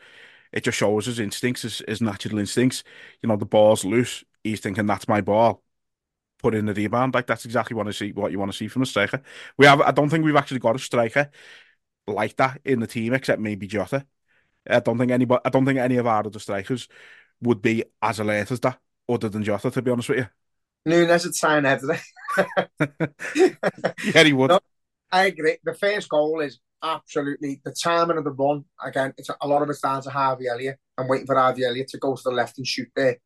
Speaker 1: it just shows his instincts, his, his natural instincts. You know, the ball's loose. He's thinking that's my ball. Put in the rebound. Like that's exactly what I see. What you want to see from a striker. We have. I don't think we've actually got a striker like that in the team, except maybe Jota. I don't think anybody, I don't think any of our other strikers would be as alert as that, other than Jota, to be honest with you.
Speaker 2: Nunez would sign ahead today. (laughs)
Speaker 1: yeah, he would. No,
Speaker 2: I agree. The first goal is absolutely the timing of the run. Again, it's a, a lot of it's down to Harvey Elliott. I'm waiting for Harvey Elliott to go to the left and shoot there.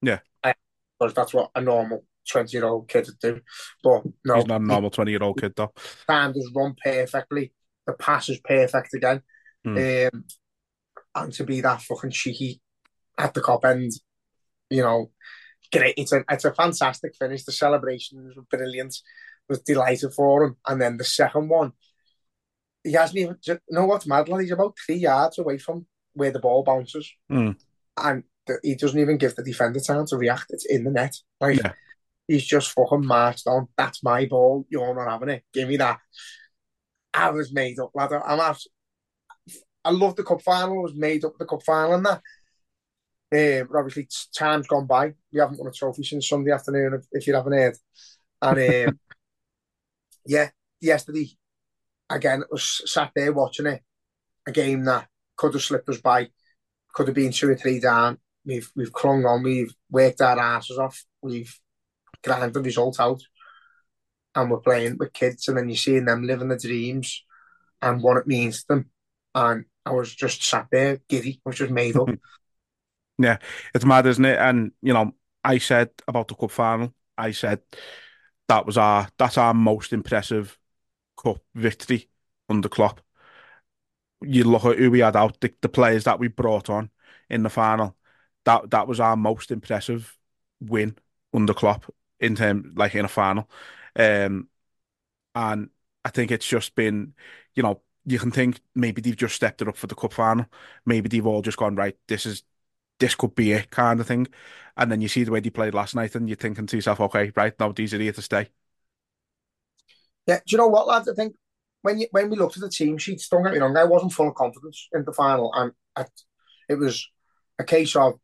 Speaker 1: Yeah.
Speaker 2: Because that's what a normal 20 year old kid would do. But no.
Speaker 1: He's not a normal 20 year old kid, though.
Speaker 2: Time does run perfectly. The pass is perfect again. Mm. Um, and to be that fucking cheeky at the Kop end, you know, great. It's a it's a fantastic finish. The celebrations were brilliant. Was delighted for him. And then the second one, he hasn't even. You know what's mad? He's about three yards away from where the ball bounces,
Speaker 1: mm.
Speaker 2: and he doesn't even give the defender time to react. It's in the net. Like,
Speaker 1: yeah.
Speaker 2: He's just fucking marched on. That's my ball. You're not having it. Give me that. I was made up, lad. I'm abs- I love the cup final. I was made up the cup final and that. Um, but obviously, time's gone by. We haven't won a trophy since Sunday afternoon, if, if you haven't heard. And um, (laughs) yeah, yesterday, again, it was sat there watching it. A game that could have slipped us by, could have been two or three down. We've we've clung on, we've worked our asses off, we've grinded the result out, and we're playing with kids, and then you're seeing them living the dreams and what it means to them. And I was just sat there giddy, I was just made up. (laughs)
Speaker 1: Yeah, it's mad, isn't it? And you know, I said about the cup final, I said that was our that's our most impressive cup victory under Klopp. You look at who we had out, the, the players that we brought on in the final. That that was our most impressive win under Klopp in term like in a final. Um, and I think it's just been, you know, you can think maybe they've just stepped it up for the cup final. Maybe they've all just gone right. This is this could be it kind of thing. And then you see the way they played last night, and you're thinking to yourself, okay, right now these are here to stay.
Speaker 2: Yeah, do you know what, lads? I think when you when we looked at the team sheets, don't get me wrong, I wasn't full of confidence in the final, and I, it was a case of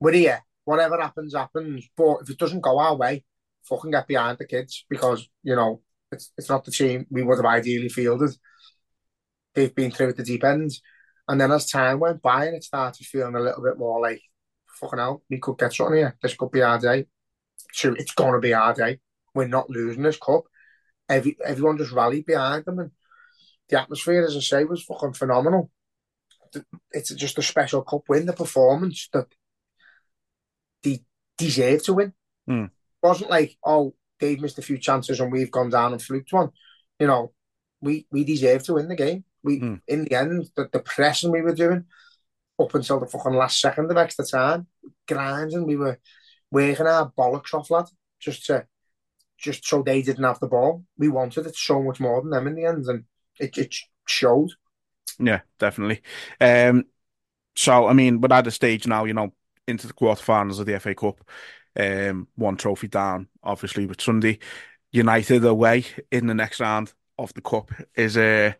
Speaker 2: we're here, whatever happens, happens. But if it doesn't go our way, fucking get behind the kids because you know it's it's not the team we would have ideally fielded. They've been through at the deep end, and then as time went by, and it started feeling a little bit more like fucking hell, we could get something here. This could be our day. So it's gonna be our day. We're not losing this cup. Every everyone just rallied behind them, and the atmosphere, as I say, was fucking phenomenal. It's just a special cup win. The performance that they deserve to win.
Speaker 1: Mm.
Speaker 2: Wasn't like, oh, they've missed a few chances and we've gone down and fluked one. You know, we we deserve to win the game. We
Speaker 1: Mm.
Speaker 2: in the end, the, the pressing we were doing up until the fucking last second of extra time, grinding, we were working our bollocks off, lad, just to just so they didn't have the ball. We wanted it so much more than them in the end, and it, it showed.
Speaker 1: Yeah, definitely. Um, so I mean, we're at a stage now, you know, into the quarterfinals of the FA Cup. Um, one trophy down, obviously, with Sunday. United away in the next round of the cup is uh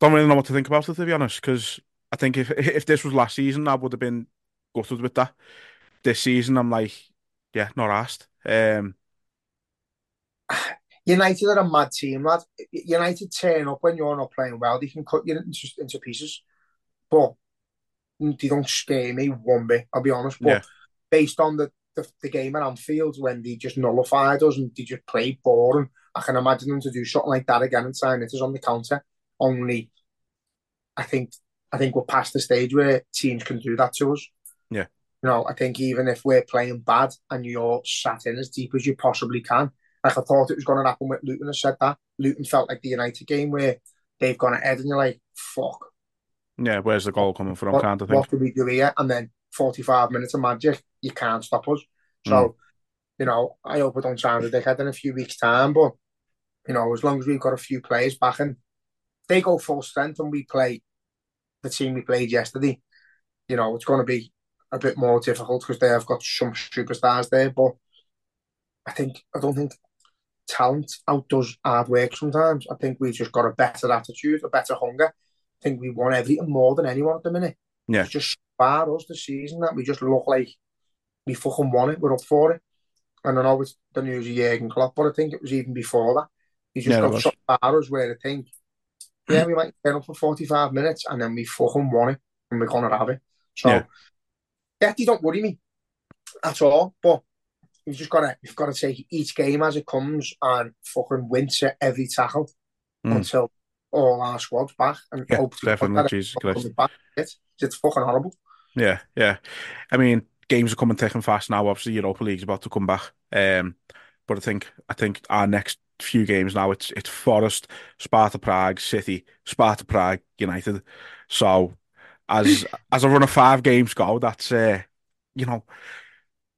Speaker 1: don't really know what to think about it to be honest, because I think if (laughs) if this was last season, I would have been gutted with that. This season, I'm like, yeah, not asked. Um, (sighs)
Speaker 2: United are a mad team, lad. United turn up when you're not playing well. They can cut you into, into pieces, but they don't scare me one bit. I'll be honest. But
Speaker 1: Yeah.
Speaker 2: Based on the, the the game at Anfield when they just nullified us and they just played boring, I can imagine them to do something like that again and sign it is on the counter. Only, I think I think we're past the stage where teams can do that to us.
Speaker 1: Yeah.
Speaker 2: You know, I think even if we're playing bad and you're sat in as deep as you possibly can, like I thought it was going to happen with Luton. I said that Luton felt like the United game where they've gone ahead and you're like, fuck,
Speaker 1: yeah, where's the goal coming from,
Speaker 2: what,
Speaker 1: kind of thing.
Speaker 2: what do we do here? And then 45 minutes of magic, you can't stop us. So,
Speaker 1: Mm.
Speaker 2: you know, I hope it don't sound a dickhead in a few weeks' time, but, you know, as long as we've got a few players back and they go full strength and we play the team we played yesterday, you know, it's going to be a bit more difficult because they have got some superstars there. But I think, I don't think talent outdoes hard work sometimes. I think we've just got a better attitude, a better hunger. I think we want everything more than anyone at the minute.
Speaker 1: Yeah.
Speaker 2: It's just far us this season that we just look like we fucking want it. We're up for it. And I know it's the news of Jurgen Klopp, but I think it was even before that. He just got so far us where I think, yeah, we might turn up for 45 minutes and then we fucking want it and we're going to have it. So,
Speaker 1: Yeah.
Speaker 2: yeah, they don't worry me at all. But you've just got to, you've got to take each game as it comes and fucking winter every tackle
Speaker 1: Mm.
Speaker 2: until all our squad's back and
Speaker 1: Yeah,
Speaker 2: hope to
Speaker 1: definitely, Jesus Christ.
Speaker 2: back. It's, fucking horrible.
Speaker 1: Yeah, yeah. I mean, games are coming thick and fast now. Obviously, Europa League's about to come back. Um, but I think I think our next few games now it's it's Forest, Sparta Prague, City, Sparta Prague, United. So as (laughs) as a run of five games go, that's uh, you know,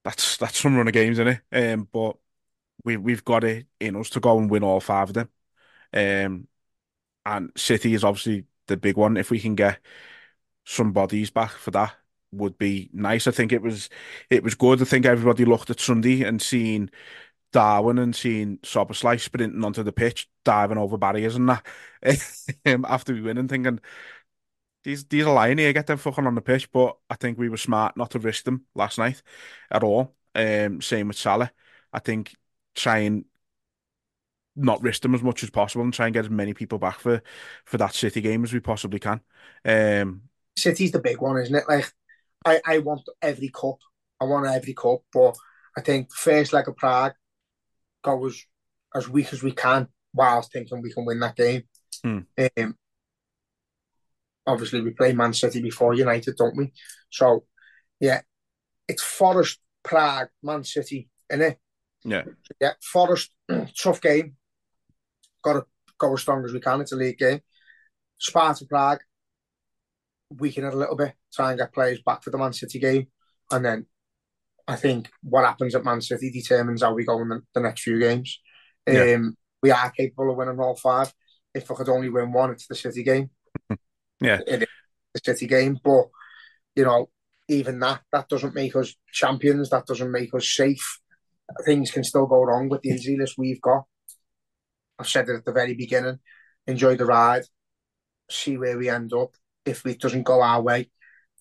Speaker 1: that's that's some run of games in it. Um, but we we've got it in us to go and win all five of them. Um, and City is obviously the big one. If we can get some bodies back for that, would be nice. I think it was it was good. I think everybody looked at Sunday and seen Darwin and seen Szoboszlai sprinting onto the pitch, diving over barriers and that (laughs) um, after we win and thinking these these are lying here, get them fucking on the pitch. But I think we were smart not to risk them last night at all. Um, same with Salah. I think try and not risk them as much as possible and try and get as many people back for for that City game as we possibly can. Um,
Speaker 2: City's the big one, isn't it? Like, I, I want every cup. I want every cup, but I think first leg of Prague go as as weak as we can, whilst thinking we can win that game.
Speaker 1: Hmm.
Speaker 2: Um, obviously, we play Man City before United, don't we? So, yeah, it's Forest, Prague, Man City, innit?
Speaker 1: yeah,
Speaker 2: Yeah, Forest, (clears throat) tough game. Got to go as strong as we can. It's a league game. Sparta Prague, weaken it a little bit, try and get players back for the Man City game. And then I think what happens at Man City determines how we go in the, the next few games. Um,
Speaker 1: Yeah.
Speaker 2: We are capable of winning all five. If we could only win one, it's the City game. (laughs)
Speaker 1: Yeah.
Speaker 2: The City game. But, you know, even that, that doesn't make us champions. That doesn't make us safe. Things can still go wrong with the injury (laughs) list we've got. I've said it at the very beginning. Enjoy the ride. See where we end up. If it doesn't go our way,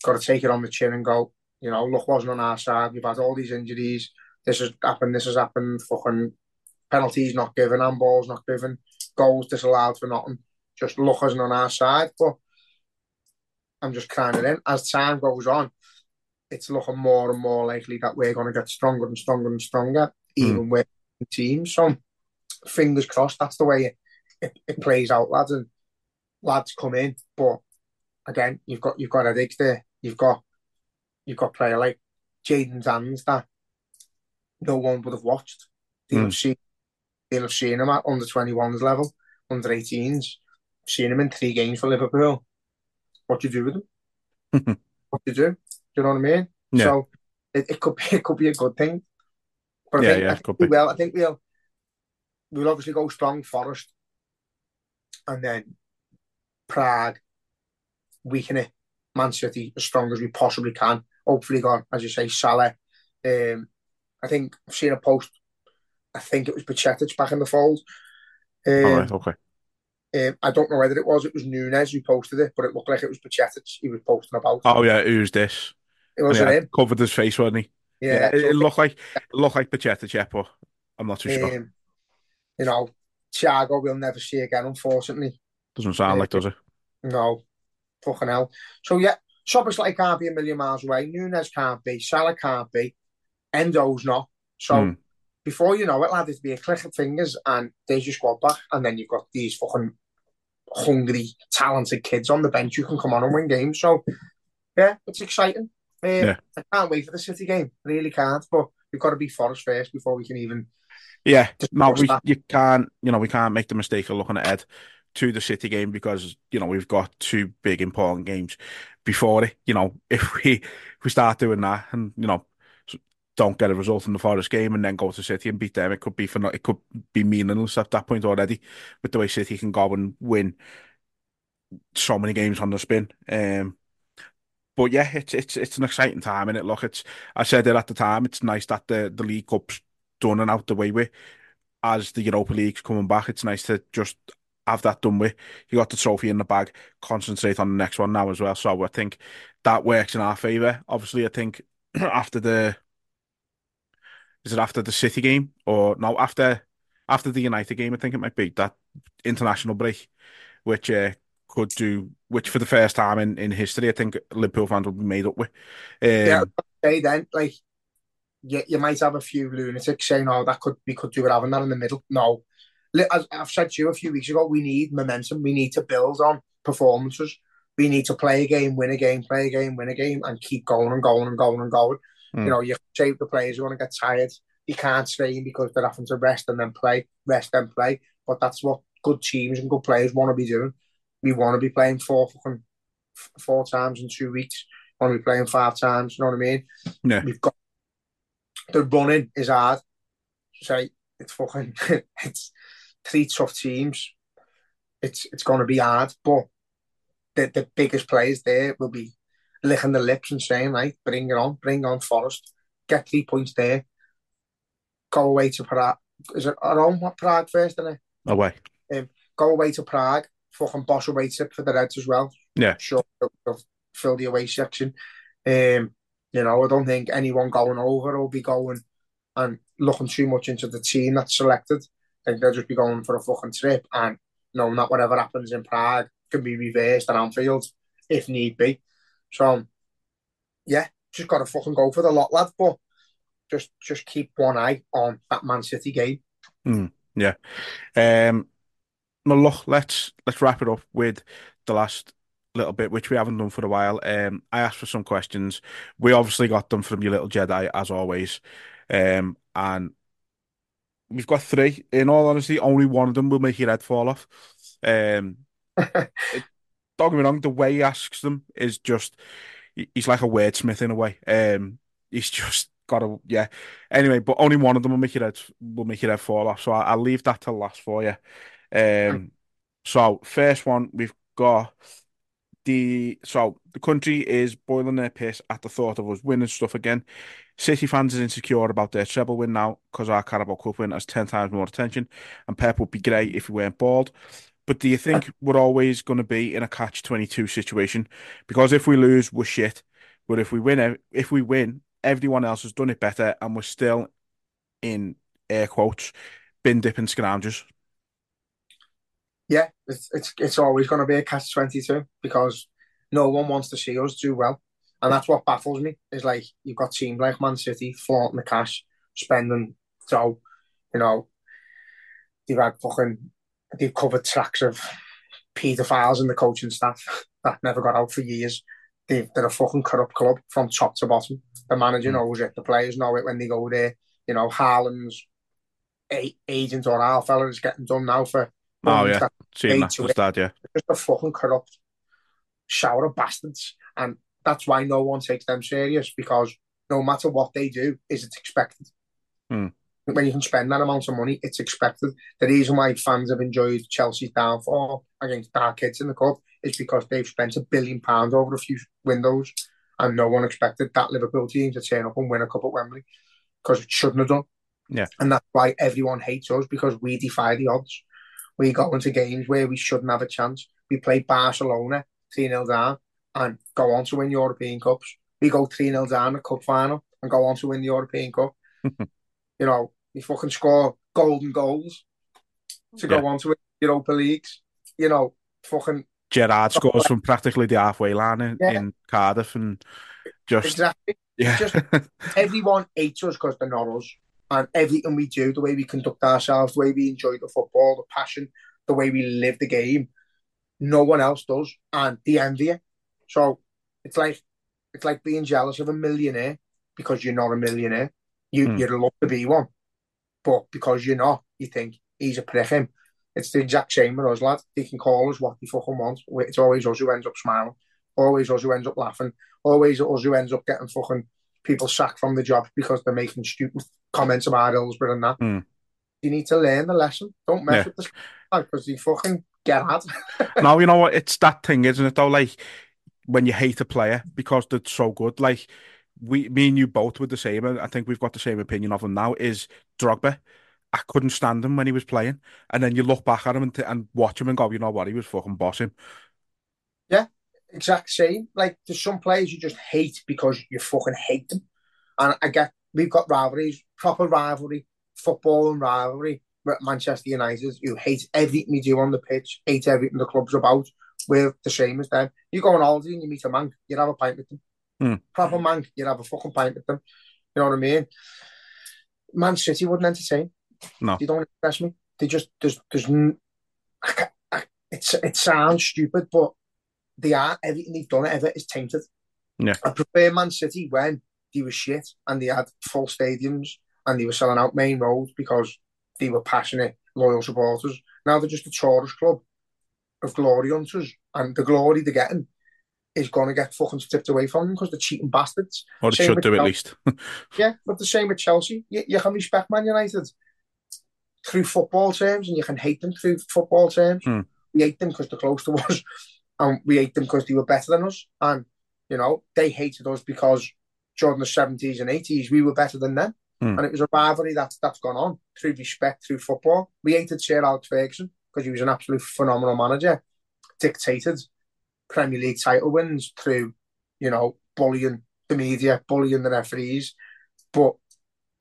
Speaker 2: got to take it on the chin and go, you know, luck wasn't on our side. We've had all these injuries. This has happened. This has happened. Fucking penalties not given, handballs not given, goals disallowed for nothing. Just luck isn't on our side. But I'm just kind of in. As time goes on, it's looking more and more likely that we're going to get stronger and stronger and stronger, hmm. even with teams. So fingers crossed, that's the way it, it, it plays out, lads. And lads come in, but again, you've got you've got headaches there. You've got you've got player like Jayden Danns that no one would have watched. They'll
Speaker 1: Mm.
Speaker 2: have seen they'll have seen him at under twenty ones level, under 18s, seen him in three games for Liverpool. What do you do with him? (laughs) what do you do? Do you know what I mean?
Speaker 1: Yeah.
Speaker 2: So it, it could be it could be a good thing. But I
Speaker 1: Yeah,
Speaker 2: think,
Speaker 1: yeah,
Speaker 2: I think
Speaker 1: could
Speaker 2: we
Speaker 1: be.
Speaker 2: will. I think we'll we'll obviously go strong Forest, and then Prague, weaken it. Man City as strong as we possibly can. Hopefully, got as you say, Salah. Um, I think I've seen a post. I think it was Bajcetic back in the fold. Um,
Speaker 1: all right, okay.
Speaker 2: um, I don't know whether it was. It was Nunez who posted it, but it looked like it was Bajcetic he was posting about.
Speaker 1: Oh yeah, who's this?
Speaker 2: it was
Speaker 1: yeah,
Speaker 2: him.
Speaker 1: covered his face, wasn't he?
Speaker 2: Yeah,
Speaker 1: it,
Speaker 2: so
Speaker 1: it looked like it looked like Bajcetic, yeah, but I'm not too sure.
Speaker 2: um, you know, Thiago we'll never see again, unfortunately.
Speaker 1: Doesn't sound like, does it?
Speaker 2: No, fucking hell. So yeah, Szoboszlai can't be a million miles away. Nunez can't be. Salah can't be. Endo's not. So
Speaker 1: Hmm.
Speaker 2: before you know it, lad, it'd be a click of fingers and there's your squad back, and then you've got these fucking hungry, talented kids on the bench who can come on and win games. So yeah, it's exciting. Um,
Speaker 1: Yeah.
Speaker 2: I can't wait for the City game. Really can't. But we've got to be Forest first before we can even.
Speaker 1: Yeah,
Speaker 2: Just
Speaker 1: no, we you can't, you know, we can't make the mistake of looking ahead to the City game because you know we've got two big important games before it. You know, (laughs) if we if we start doing that and you know don't get a result in the Forest game and then go to City and beat them, it could be for no, it could be meaningless at that point already. With the way City can go and win so many games on the spin. Um, but yeah, it's it's it's an exciting time, and it look, it's I said it at the time. It's nice that the the League Cup's done and out the way with as the Europa League's coming back. It's nice to just have that done with. You got the trophy in the bag, concentrate on the next one now as well. So I think that works in our favour. Obviously, I think (clears throat) after the is it after the City game or no after after the United game? I think it might be that international break, which uh, could do which for the first time in, in history, I think Liverpool fans will be made up with. Um,
Speaker 2: Yeah, say then, like, you, you might have a few lunatics saying, "Oh, that could we could do it having that in the middle." No, as I've said to you a few weeks ago, we need momentum. We need to build on performances. We need to play a game, win a game, play a game, win a game, and keep going and going and going and going.
Speaker 1: Mm.
Speaker 2: You know, you save the players who want to get tired. You can't train because they're having to rest and then play, rest and play. But that's what good teams and good players want to be doing. We want to be playing four fucking four times in two weeks. We Want to be playing five times. You know what I mean?
Speaker 1: Yeah.
Speaker 2: We've got the running is hard. Say it's fucking (laughs) it's three tough teams. It's it's going to be hard, but the the biggest players there will be licking the lips and saying, right, bring it on, bring on Forest, get three points there, go away to Prague. Is it around what Prague first, isn't it?
Speaker 1: Away.
Speaker 2: Um, go away to Prague, fucking boss away tip for the Reds as well.
Speaker 1: Yeah.
Speaker 2: Sure, they'll fill the away section. Um, you know, I don't think anyone going over will be going and looking too much into the team that's selected. Think they'll just be going for a fucking trip and knowing that whatever happens in Prague can be reversed at Anfield if need be. So, yeah, just got to fucking go for the lot, lad. But just just keep one eye on that Man City game.
Speaker 1: Mm, yeah. Um. Well, look, let's let's wrap it up with the last little bit, which we haven't done for a while. Um, I asked for some questions. We obviously got them from your little Jedi, as always. Um, and we've got three. In all honesty, only one of them will make your head fall off. Um, (laughs) it, don't get me wrong, the way he asks them is just he's like a wordsmith in a way. Um, he's (laughs) just got to yeah. Anyway, but only one of them will make your head will make your head fall off. So I, will leave that to last for you. Um, so first one we've got the so the country is boiling their piss at the thought of us winning stuff again. City fans are insecure about their treble win now because our Carabao Cup win has ten times more attention, and Pep would be great if we weren't bald. But do you think (laughs) we're always going to be in a catch twenty two situation? Because if we lose, we're shit. But if we win, if we win, everyone else has done it better, and we're still in air quotes bin dipping scroungers
Speaker 2: yeah, it's it's, it's always going to be a catch twenty two because no one wants to see us do well, and that's what baffles me. Is like you've got teams like Man City flaunting the cash, spending so, you know, they've had fucking they've covered tracks of paedophiles in the coaching staff (laughs) that never got out for years. They've, they're a fucking corrupt club from top to bottom. The manager mm. knows it. The players know it when they go there. You know, Haaland's agent or our fella is getting done now for
Speaker 1: Oh yeah, seen that was that. Yeah,
Speaker 2: just a fucking corrupt shower of bastards, and that's why no one takes them serious because no matter what they do, is it expected.
Speaker 1: Hmm.
Speaker 2: When you can spend that amount of money, it's expected. The reason why fans have enjoyed Chelsea's downfall against Dark Kids in the cup is because they've spent a billion pounds over a few windows, and no one expected that Liverpool team to turn up and win a cup at Wembley because it shouldn't have done.
Speaker 1: Yeah,
Speaker 2: and that's why everyone hates us because we defy the odds we go into games where we shouldn't have a chance. We play Barcelona 3 0 down and go on to win European Cups. We go 3 0 down the Cup final and go on to win the European Cup. (laughs) you know, we fucking score golden goals to go yeah. on to win Europa Leagues. You know, fucking.
Speaker 1: Gerrard scores from practically the halfway line in, yeah. in Cardiff and just.
Speaker 2: Exactly.
Speaker 1: Yeah.
Speaker 2: Just (laughs) everyone hates us because they're not us and everything we do, the way we conduct ourselves, the way we enjoy the football, the passion, the way we live the game, no one else does, and they envy. So it's like it's like being jealous of a millionaire because you're not a millionaire. You mm. you'd love to be one, but because you're not, you think he's a prick. Him. It's the exact same with us, lad. They can call us what they fucking want. It's always us who ends up smiling. Always us who ends up laughing. Always us who ends up getting fucking people sacked from the job because they're making stupid comments about Hillsborough and that.
Speaker 1: Mm.
Speaker 2: You need to learn the lesson. Don't mess yeah. with the because you fucking get at. (laughs)
Speaker 1: no, you know what? It's that thing, isn't it? Though, like when you hate a player because they're so good, like we, me and you both were the same. and I think we've got the same opinion of him now. Is Drogba? I couldn't stand him when he was playing, and then you look back at him and, and watch him and go, you know what? He was fucking bossing.
Speaker 2: Yeah, exact same. Like there's some players you just hate because you fucking hate them, and I get we've got rivalries, proper rivalry, football and rivalry. Manchester United, who hate everything we do on the pitch, hate everything the club's about. We're the same as them. You go on holiday and you meet a man, you'd have a pint with them.
Speaker 1: Mm.
Speaker 2: Proper man, you'd have a fucking pint with them. You know what I mean? Man City wouldn't entertain.
Speaker 1: No,
Speaker 2: they don't want to impress me. They just there's there's it's it sounds stupid, but they are everything they've done ever is tainted.
Speaker 1: Yeah,
Speaker 2: I prefer Man City when they were shit and they had full stadiums and they were selling out main roads because they were passionate, loyal supporters. Now they're just a tourist club of glory hunters, and the glory they're getting is going to get fucking stripped away from them because they're cheating bastards.
Speaker 1: Or they should do Chelsea. at least. (laughs)
Speaker 2: yeah, but the same with Chelsea. You, you, can respect Man United through football terms, and you can hate them through football terms.
Speaker 1: Mm.
Speaker 2: We hate them because they're close to (laughs) us, and we hate them because they were better than us. And You know, they hated us because during the 70s and 80s, we were better than them.
Speaker 1: Hmm.
Speaker 2: And it was a rivalry that's that's gone on through respect, through football. We hated Sir Alex Ferguson because he was an absolute phenomenal manager, dictated Premier League title wins through, you know, bullying the media, bullying the referees. But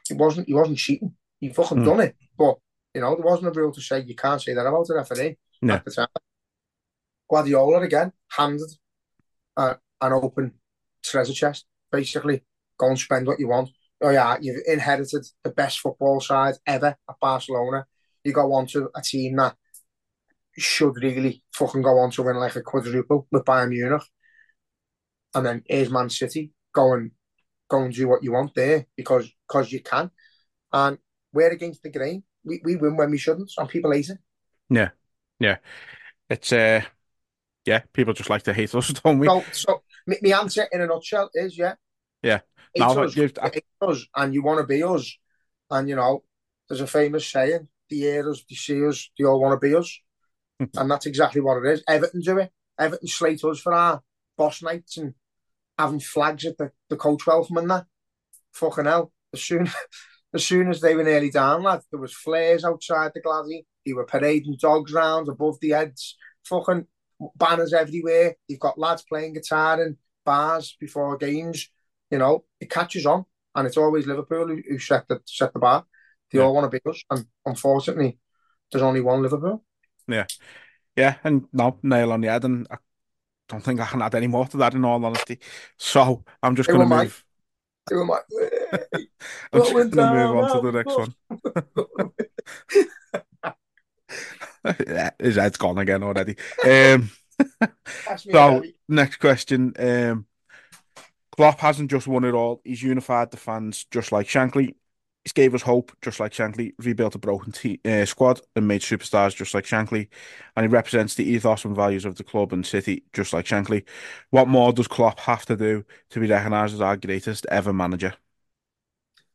Speaker 2: he wasn't he wasn't cheating. He fucking
Speaker 1: Hmm.
Speaker 2: done it. But you know, there wasn't a rule to say you can't say that about a referee
Speaker 1: No.
Speaker 2: at the time. Guardiola again handed uh, an open treasure chest, basically. Go and spend what you want. Oh yeah, you've inherited the best football side ever at Barcelona. You go on to a team that should really fucking go on to win like a quadruple with Bayern Munich. And then here's Man City. Go and go and do what you want there because because you can. And we're against the grain. We we win when we shouldn't, and people hate it. Yeah. Yeah.
Speaker 1: It's uh, yeah, people just like to hate us, (laughs) don't we?
Speaker 2: So, so my, my answer in a nutshell is yeah.
Speaker 1: Yeah. No,
Speaker 2: us,
Speaker 1: I-
Speaker 2: us, and you want to be us. And you know, there's a famous saying: "The hear us, they see us, they all want to be us," (laughs) and that's exactly what it is. Everton do it. Everton slate us for our boss nights and having flags at the, the coach welcome and that. Fucking hell! As soon (laughs) as soon as they were nearly down, lad, there was flares outside the Gladdy. They were parading dogs round above the heads. Fucking banners everywhere. You've got lads playing guitar in bars before games. You know, it catches on, and it's always Liverpool who, who set the set the bar. They
Speaker 1: Yeah.
Speaker 2: all want to beat us, and unfortunately, there's only one Liverpool.
Speaker 1: Yeah, yeah, and no, nail on the head, and I don't think I can add any more to that in all honesty. So I'm just going to move.
Speaker 2: Am I? (laughs)
Speaker 1: I'm just
Speaker 2: Going
Speaker 1: to move on to the next one. (laughs) Yeah, His head's gone again already. Um,
Speaker 2: Pass me (laughs) a
Speaker 1: so next question. Um, Klopp hasn't just won it all. He's unified the fans just like Shankly. He's gave us hope just like Shankly. Rebuilt a broken uh, squad and made superstars just like Shankly. And he represents the ethos and values of the club and city just like Shankly. What more does Klopp have to do to be recognised as our greatest ever manager?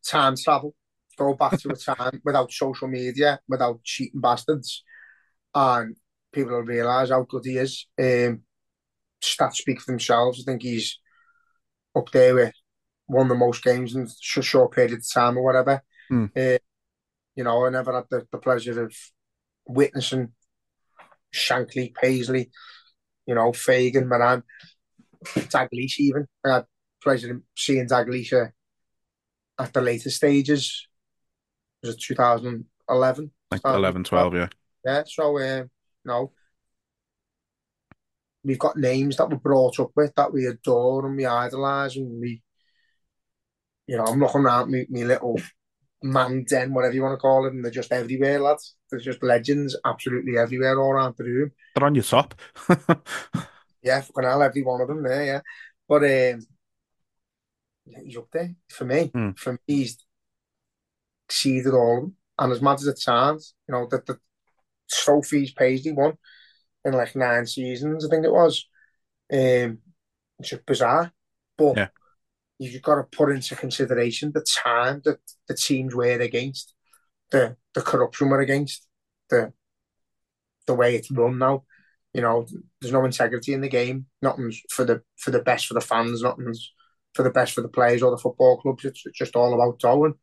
Speaker 2: time travel, go back to a time (laughs) without social media, without cheating bastards, and people will realise how good he is. Um, stats speak for themselves. I think he's up there with won the most games in a short period of time or whatever.
Speaker 1: Hmm.
Speaker 2: Uh, you know, I never had the, the pleasure of witnessing Shankly, Paisley, you know, Fagan, Moran, Dalglish even. I had pleasure in seeing Dalglish uh, at the later stages. Was it 2011?
Speaker 1: Like
Speaker 2: Um,
Speaker 1: 11, 12, yeah.
Speaker 2: Yeah, so, you know, we've got names that we're brought up with that we adore and we idolise and we, you know, I'm looking around me, me little man den, whatever you want to call it, and they're just everywhere, lads. They're just legends absolutely everywhere all around the room.
Speaker 1: They're on your top. (laughs)
Speaker 2: Yeah, fucking hell, every one of them there, yeah. But um, he's up there for me.
Speaker 1: Hmm.
Speaker 2: For me, he's exceeded all of them. And as mad as it sounds, you know, that the trophies Paisley won in like nine seasons, I think it was. Um, it's just bizarre. But
Speaker 1: Yeah.
Speaker 2: you've got to put into consideration the time that the teams were against, the the corruption we're against, the the way it's run now. You know, there's no integrity in the game. Nothing's for the for the best for the fans. Nothing's for the best for the players or the football clubs. It's just all about. And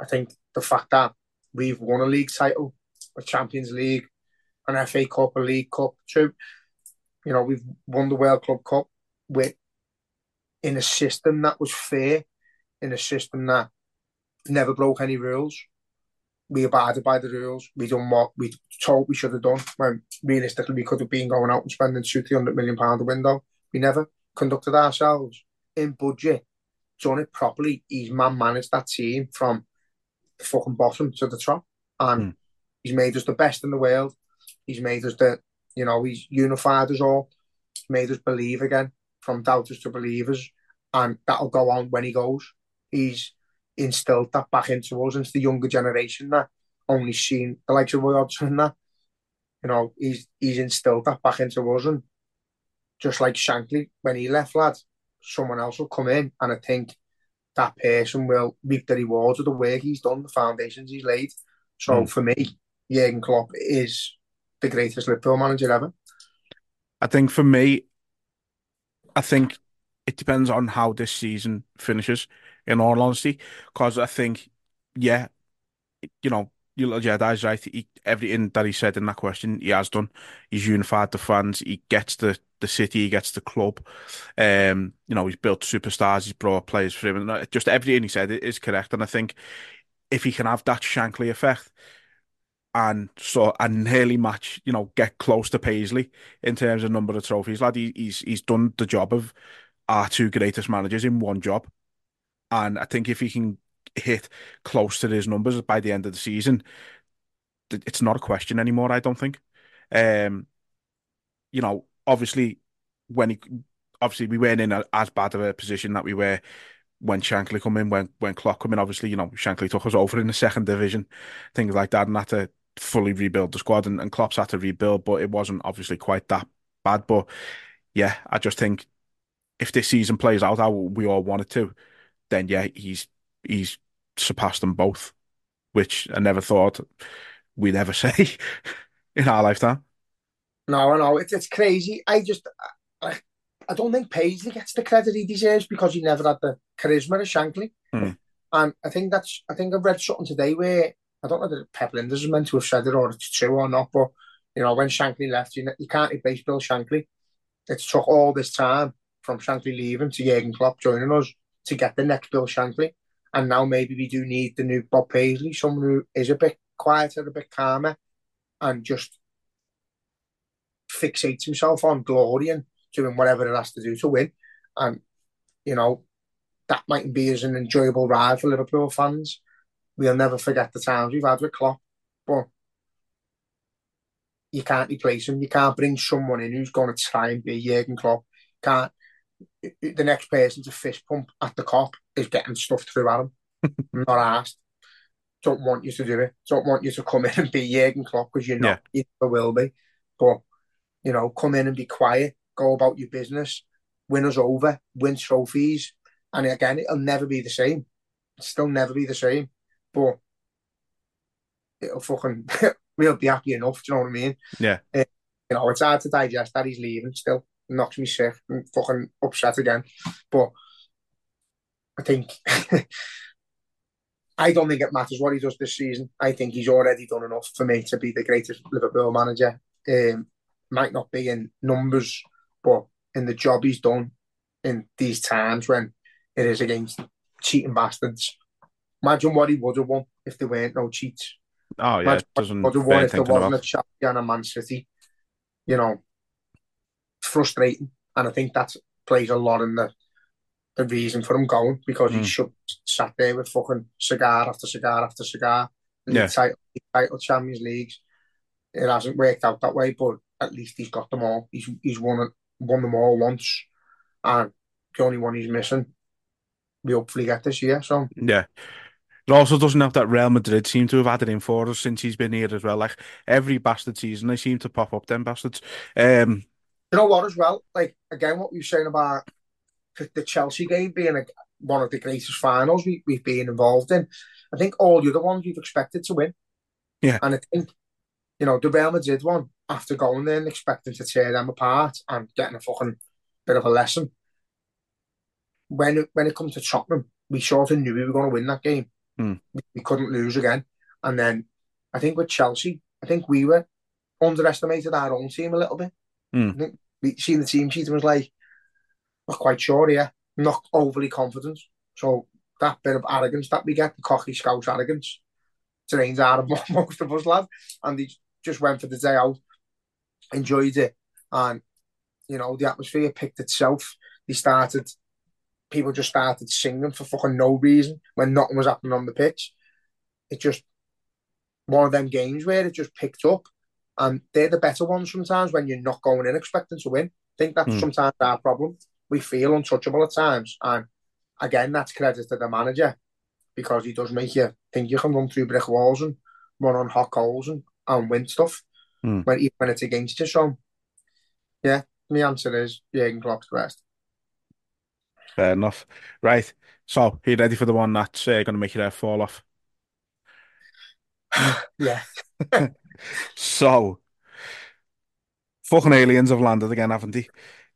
Speaker 2: I think the fact that we've won a league title, a Champions League, an FA Cup, a League Cup, two. You know, we've won the World Club Cup with in a system that was fair, in a system that never broke any rules. We abided by the rules. We done what we told we should have done. When realistically we could have been going out and spending two, three hundred million pound a window. We never conducted ourselves in budget, done it properly. He's man managed that team from the fucking bottom to the top, and
Speaker 1: Hmm.
Speaker 2: he's made us the best in the world. He's made us the, you know, he's unified us all. Made us believe again, from doubters to believers, and that'll go on when he goes. He's instilled that back into us, into the younger generation that only seen the likes of Roy Hodgson that. You know, he's he's instilled that back into us, and just like Shankly when he left, lad, someone else will come in, and I think that person will reap the rewards of the work he's done, the foundations he's laid. So
Speaker 1: Mm.
Speaker 2: for me, Jurgen Klopp is the greatest Liverpool manager ever.
Speaker 1: I think for me, I think it depends on how this season finishes, in all honesty. Because I think, yeah, you know, you that's right. He, everything that he said in that question, he has done. He's unified the fans. He gets the the city. He gets the club. Um, you know, he's built superstars. He's brought players for him. And just everything he said is correct. And I think if he can have that Shankly effect and so and nearly match, you know, get close to Paisley in terms of number of trophies, lad, he, he's he's done the job of our two greatest managers in one job. And I think if he can hit close to his numbers by the end of the season, it's not a question anymore. I don't think. Um, you know, obviously, when he obviously we weren't in a, as bad of a position that we were when Shankly come in, when when Klopp come in. Obviously, you know, Shankly took us over in the second division, things like that, and had to fully rebuild the squad, and, and Klopp's had to rebuild, but it wasn't obviously quite that bad. But yeah, I just think if this season plays out how we all want it to, then yeah, he's he's surpassed them both, which I never thought we'd ever (laughs) say in our lifetime.
Speaker 2: No, I know it's it's crazy. I just I, I don't think Paisley gets the credit he deserves because he never had the charisma of Shankly.
Speaker 1: Mm.
Speaker 2: And I think that's I think I've read something today where I don't know that Pep Lijnders is meant to have said it or it's true or not, but you know when Shankly left, you you can't replace Bill Shankly. It took all this time from Shankly leaving to Jurgen Klopp joining us to get the next Bill Shankly. And now maybe we do need the new Bob Paisley, someone who is a bit quieter, a bit calmer, and just fixates himself on glory and doing whatever it has to do to win. And, you know, that mightn't be as an enjoyable ride for Liverpool fans. We'll never forget the times we've had with Klopp, but you can't replace him. You can't bring someone in who's going to try and be Jurgen Klopp. Can't the next person to fist pump at the Kop is getting stuff through at him. (laughs) not asked. Don't want you to do it. Don't want you to come in and be Jurgen Klopp because you're not. Yeah. You never will be. But you know, come in and be quiet. Go about your business. Win us over. Win trophies. And again, it'll never be the same. It'll still never be the same. But it'll fucking (laughs) we'll be happy enough. Do you know what I mean?
Speaker 1: Yeah. Uh,
Speaker 2: you know, it's hard to digest that he's leaving still knocks me sick and fucking upset again. But I think (laughs) I don't think it matters what he does this season. I think he's already done enough for me to be the greatest Liverpool manager. Um, might not be in numbers, but in the job he's done in these times when it is against cheating bastards. Imagine what he would have won if there weren't no cheats.
Speaker 1: Oh yeah, Imagine doesn't
Speaker 2: would have won if there wasn't a and a Man City. You know, frustrating, and I think that plays a lot in the the reason for him going because mm. he should sat there with fucking cigar after cigar after cigar,
Speaker 1: yeah.
Speaker 2: title, title Champions Leagues. It hasn't worked out that way, but at least he's got them all. He's he's won won them all once, and the only one he's missing, we hopefully get this year. So
Speaker 1: yeah. It also doesn't help that Real Madrid seem to have added in for us since he's been here as well. Like every bastard season, they seem to pop up them bastards. Um,
Speaker 2: you know what, as well? Like, again, what we were saying about the Chelsea game being a, one of the greatest finals we, we've been involved in. I think all the other ones we've expected to win.
Speaker 1: Yeah.
Speaker 2: And I think, you know, the Real Madrid one, after going there and expecting to tear them apart and getting a fucking bit of a lesson, when it, when it comes to Tottenham, we sort of knew we were going to win that game.
Speaker 1: Mm.
Speaker 2: We, couldn't lose again. And then I think with Chelsea, I think we were underestimated our own team a little bit.
Speaker 1: Mm. I think
Speaker 2: we seen the team sheet and was like, not quite sure, yeah, not overly confident. So that bit of arrogance that we get, the cocky scout arrogance, drains out of (laughs) most of us, lad. And they just went for the day out, enjoyed it, and you know the atmosphere picked itself. They started, people just started singing for fucking no reason when nothing was happening on the pitch. It just one of them games where it just picked up and they're the better ones sometimes when you're not going in expecting to win. I think that's mm. sometimes our problem. We feel untouchable at times. And again, that's credit to the manager because he does make you think you can run through brick walls and run on hot coals and, and win stuff
Speaker 1: mm.
Speaker 2: when, even when it's against you. So, yeah, my answer is Jurgen Klopp's best.
Speaker 1: Fair enough. Right. So, are you ready for the one that's uh, going to make your hair fall off? (sighs)
Speaker 2: yeah. (laughs)
Speaker 1: so, fucking aliens have landed again, haven't they?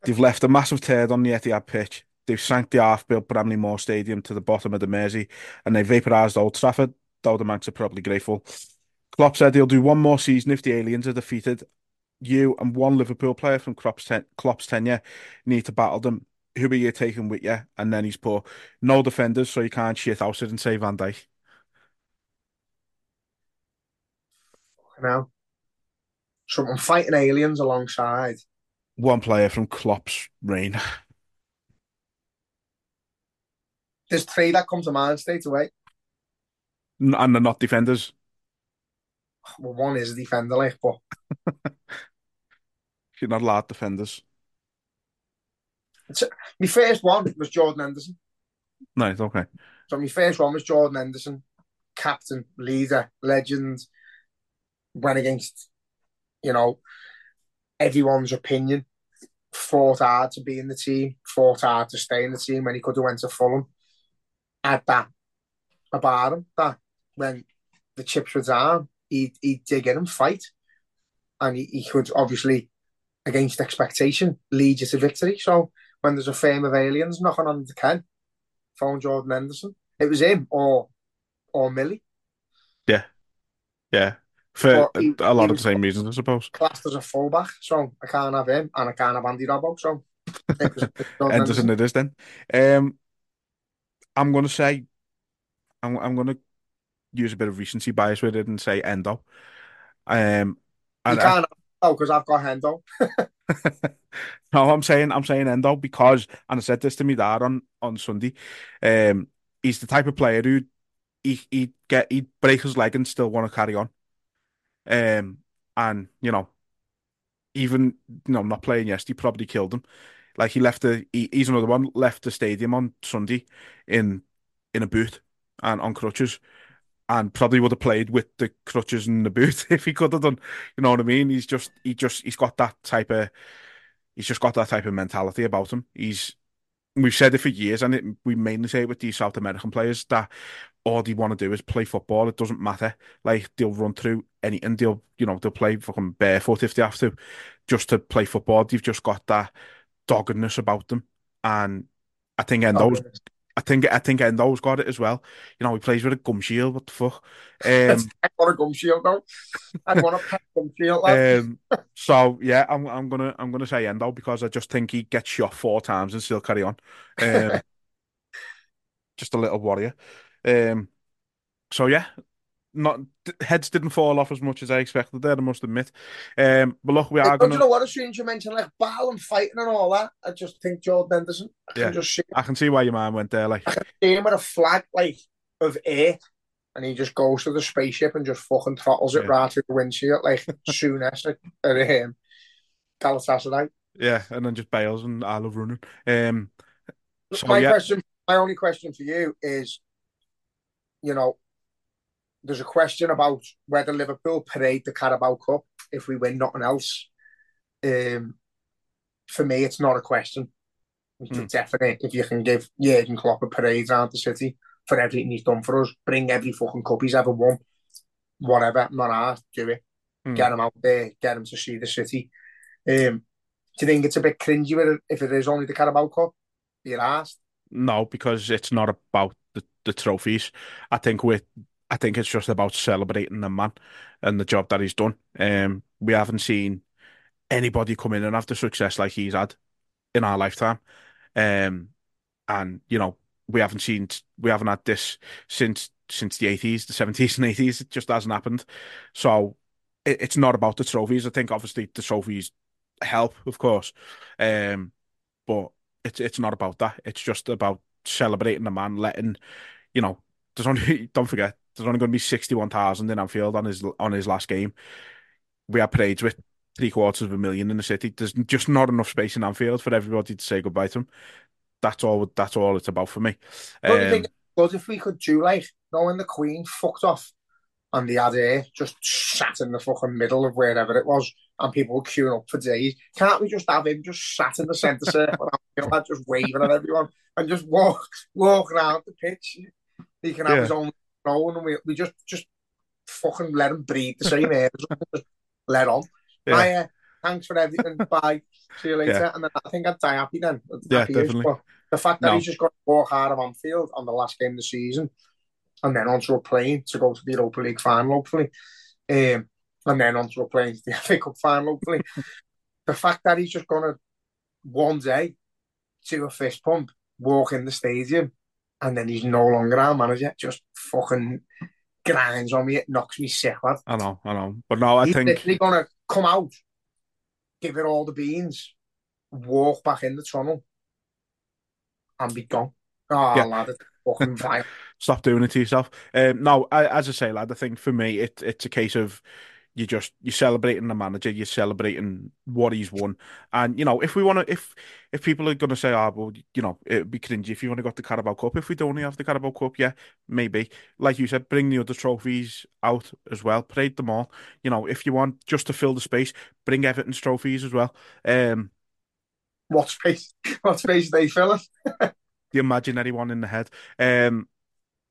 Speaker 1: They've left a massive turd on the Etihad pitch. they've sank the half-built Bramley Moore Stadium to the bottom of the Mersey, and they vaporised Old Trafford. Dowdermanks are probably grateful. Klopp said he'll do one more season if the aliens are defeated. You and one Liverpool player from Klopp's, ten- Klopp's tenure need to battle them. Who are you taking with you? And then he's put no defenders, so you can't shit out it and say Van Dijk.
Speaker 2: Now, so I'm fighting aliens alongside.
Speaker 1: One player from Klopp's reign. (laughs)
Speaker 2: There's three that come to mind straight away.
Speaker 1: and they're not defenders.
Speaker 2: Well, one is a defender, like, but (laughs)
Speaker 1: You're not allowed defenders.
Speaker 2: My first one was Jordan Henderson.
Speaker 1: Nice, okay.
Speaker 2: So my first one was Jordan Henderson, captain, leader, legend. Went against, you know, everyone's opinion. Fought hard to be in the team. Fought hard to stay in the team when he could have went to Fulham. Had that about him that when the chips were down, he'd, he'd dig in and fight. And he, he could obviously, against expectation, lead you to victory. So when there's a fame of aliens knocking on the can, phone Jordan Henderson. It was him or or Millie.
Speaker 1: Yeah. Yeah. For
Speaker 2: he-
Speaker 1: a lot of the same reasons, I suppose.
Speaker 2: Classed as a fullback, so I can't have him and I can't have Andy Robbo. So it was, (laughs) it
Speaker 1: Henderson
Speaker 2: Henderson.
Speaker 1: it is then. Um, I'm going to say, I'm, I'm going to use a bit of recency bias with it and say Endo. Um,
Speaker 2: You
Speaker 1: and I-
Speaker 2: can't have oh, because I've got Hendo. (laughs) (laughs)
Speaker 1: no, I'm saying I'm saying Endo because, and I said this to me dad on on Sunday. Um, he's the type of player who he he get he'd break his leg and still want to carry on. Um, and you know, even you know, not playing yesterday probably killed him. Like he left the he, he's another one left the stadium on Sunday in in a boot and on crutches. And probably would have played with the crutches and the boot (laughs) if he could have done. You know what I mean? He's just he just he's got that type of he's just got that type of mentality about him. He's we've said it for years, and it, we mainly say it with these South American players that all they want to do is play football. It doesn't matter. Like they'll run through anything. They'll you know they'll play fucking barefoot if they have to, just to play football. They've just got that doggedness about them, and I think Endo's I think I think Endo's got it as well. You know, he plays with a gum shield. What the fuck? (laughs) Um,
Speaker 2: I want a gum shield though. I want a (laughs) pet gum shield.
Speaker 1: um, so yeah, I'm I'm gonna I'm gonna say Endo because I just think he gets shot four times and still carry on. Um, (laughs) just a little warrior. Um, so yeah, not heads didn't fall off as much as I expected there. I must admit. Um, but look, we are
Speaker 2: you
Speaker 1: gonna.
Speaker 2: know what? As soon as you mention like battle and fighting and all that, I just think Jordan Henderson. I can
Speaker 1: Yeah.
Speaker 2: just see,
Speaker 1: I can see why your man went there. Like,
Speaker 2: see him with a flag like of air, and he just goes to the spaceship and just fucking throttles it
Speaker 1: Yeah.
Speaker 2: right through the windshield like (laughs) soon as at um, Galatasaray.
Speaker 1: yeah, and then just bails and I love running. Um, so
Speaker 2: my
Speaker 1: yeah,
Speaker 2: question, my only question for you is, you know, there's a question about whether Liverpool parade the Carabao Cup if we win nothing else. Um, for me, it's not a question. It's a
Speaker 1: Hmm.
Speaker 2: definite. If you can give Jurgen Klopp a parade around the city for everything he's done for us, bring every fucking cup he's ever won, whatever, I'm not asked, do it.
Speaker 1: Hmm.
Speaker 2: Get him out there, get him to see the city. Um, do you think it's a bit cringy with it if it is only the Carabao Cup? You're asked.
Speaker 1: no, because it's not about the, the trophies. I think we I think it's just about celebrating the man and the job that he's done. Um, we haven't seen anybody come in and have the success like he's had in our lifetime. Um, and you know, we haven't seen we haven't had this since since the eighties, the seventies and eighties. It just hasn't happened. So it, it's not about the trophies. I think obviously the trophies help, of course. Um, but it's it's not about that. It's just about celebrating the man, letting you know. There's only (laughs) don't forget there's only going to be sixty one thousand in Anfield on his on his last game. We had parades with three quarters of a million in the city. There's just not enough space in Anfield for everybody to say goodbye to him. That's all. That's all it's about for me.
Speaker 2: Don't
Speaker 1: Um,
Speaker 2: think if we could do like, knowing the Queen fucked off and the had air just sat in the fucking middle of wherever it was and people were queuing up for days. Can't we just have him just sat in the centre circle and just waving at everyone and just walk walk around the pitch? He can have
Speaker 1: Yeah.
Speaker 2: his own own and we, we just just fucking let him breathe the same air. as us, let on.
Speaker 1: Yeah.
Speaker 2: I, uh, thanks for everything. (laughs) Bye. See you later.
Speaker 1: Yeah.
Speaker 2: And then I think I'd die happy then.
Speaker 1: Yeah,
Speaker 2: Happy
Speaker 1: definitely.
Speaker 2: but the fact that
Speaker 1: No.
Speaker 2: he's just got to walk out of Anfield on the last game of the season and then onto a plane to go to the Europa League final, hopefully. Um, and then onto a plane to the (laughs) FA Cup final, hopefully. the fact that he's just going to one day do a fist pump, walk in the stadium, and then he's no longer our manager, just fucking grinds on me. It knocks me sick, lad.
Speaker 1: I know, I know. But no, I
Speaker 2: he's
Speaker 1: think
Speaker 2: literally to come out, give it all the beans, walk back in the tunnel, and be gone. Oh,
Speaker 1: Yeah.
Speaker 2: lad, fucking (laughs) vile.
Speaker 1: stop doing it to yourself. Um, no, I, as I say, lad, I think for me, it, it's a case of you just you're celebrating the manager, you're celebrating what he's won, and you know if we want to, if if people are going to say, ah, well, you know, it'd be cringy if you only got the Carabao Cup. If we don't have the Carabao Cup, yeah, maybe. Like you said, bring the other trophies out as well, parade them all. You know, if you want just to fill the space, bring Everton's trophies as well. Um,
Speaker 2: What space? (laughs) What space they filling? (laughs)
Speaker 1: the imaginary one in the head. Um,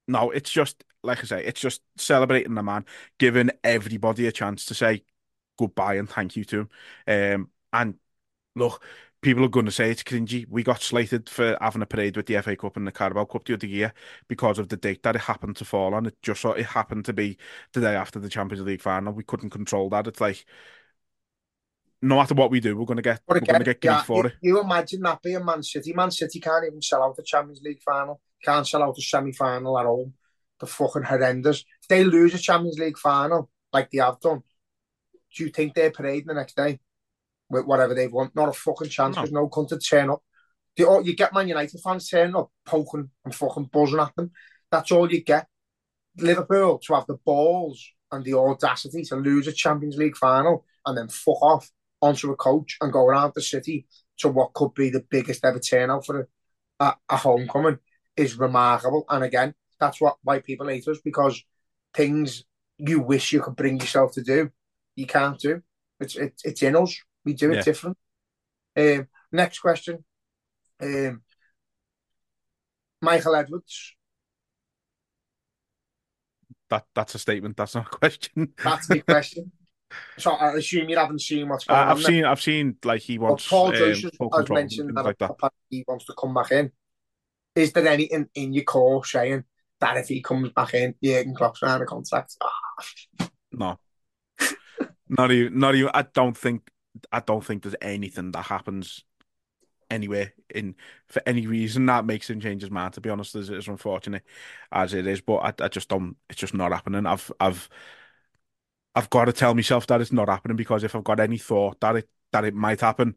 Speaker 1: no, it's just like I say, it's just celebrating the man, giving everybody a chance to say goodbye and thank you to him. Um, and look, people are going to say it's cringy. We got slated for having a parade with the FA Cup and the Carabao Cup the other year because of the date that it happened to fall on. It just so it happened to be the day after the Champions League final. We couldn't control that. It's like no matter what we do, we're going to get
Speaker 2: But
Speaker 1: we're going to get grief
Speaker 2: yeah,
Speaker 1: for
Speaker 2: you,
Speaker 1: it.
Speaker 2: you imagine that being Man City. Man City can't even sell out the Champions League final. Can't sell out the semi-final at home. The fucking horrendous. If they lose a Champions League final like they have done, do you think they're parading the next day with whatever they want? Not a fucking chance.
Speaker 1: No.
Speaker 2: There's no cunt to turn up. The, oh, you get Man United fans turning up, poking and fucking buzzing at them. That's all you get. Liverpool to have the balls and the audacity to lose a Champions League final and then fuck off onto a coach and go around the city to what could be the biggest ever turnout for a, a, a homecoming is remarkable. And again, that's what why people hate us because things you wish you could bring yourself to do, you can't do. It's it, it's in us. We do it
Speaker 1: Yeah.
Speaker 2: different. Um, next question. Um, Michael Edwards.
Speaker 1: That that's a statement. That's not a question.
Speaker 2: That's the (laughs) question. So I assume you haven't seen what's going
Speaker 1: I,
Speaker 2: on.
Speaker 1: I've
Speaker 2: there.
Speaker 1: seen I've seen like he
Speaker 2: Well,
Speaker 1: wants
Speaker 2: Paul
Speaker 1: um,
Speaker 2: Joyce has, has mentioned that,
Speaker 1: like that.
Speaker 2: he wants to come back in. Is there anything in your core saying that if he comes back in, Jurgen Klopp's around a contract? Ah,
Speaker 1: No, (laughs) not even not even. I don't think I don't think there's anything that happens anywhere in for any reason that makes him change his mind. To be honest, as, as unfortunate as it is, but I, I just don't. It's just not happening. I've I've I've got to tell myself that it's not happening because if I've got any thought that it that it might happen,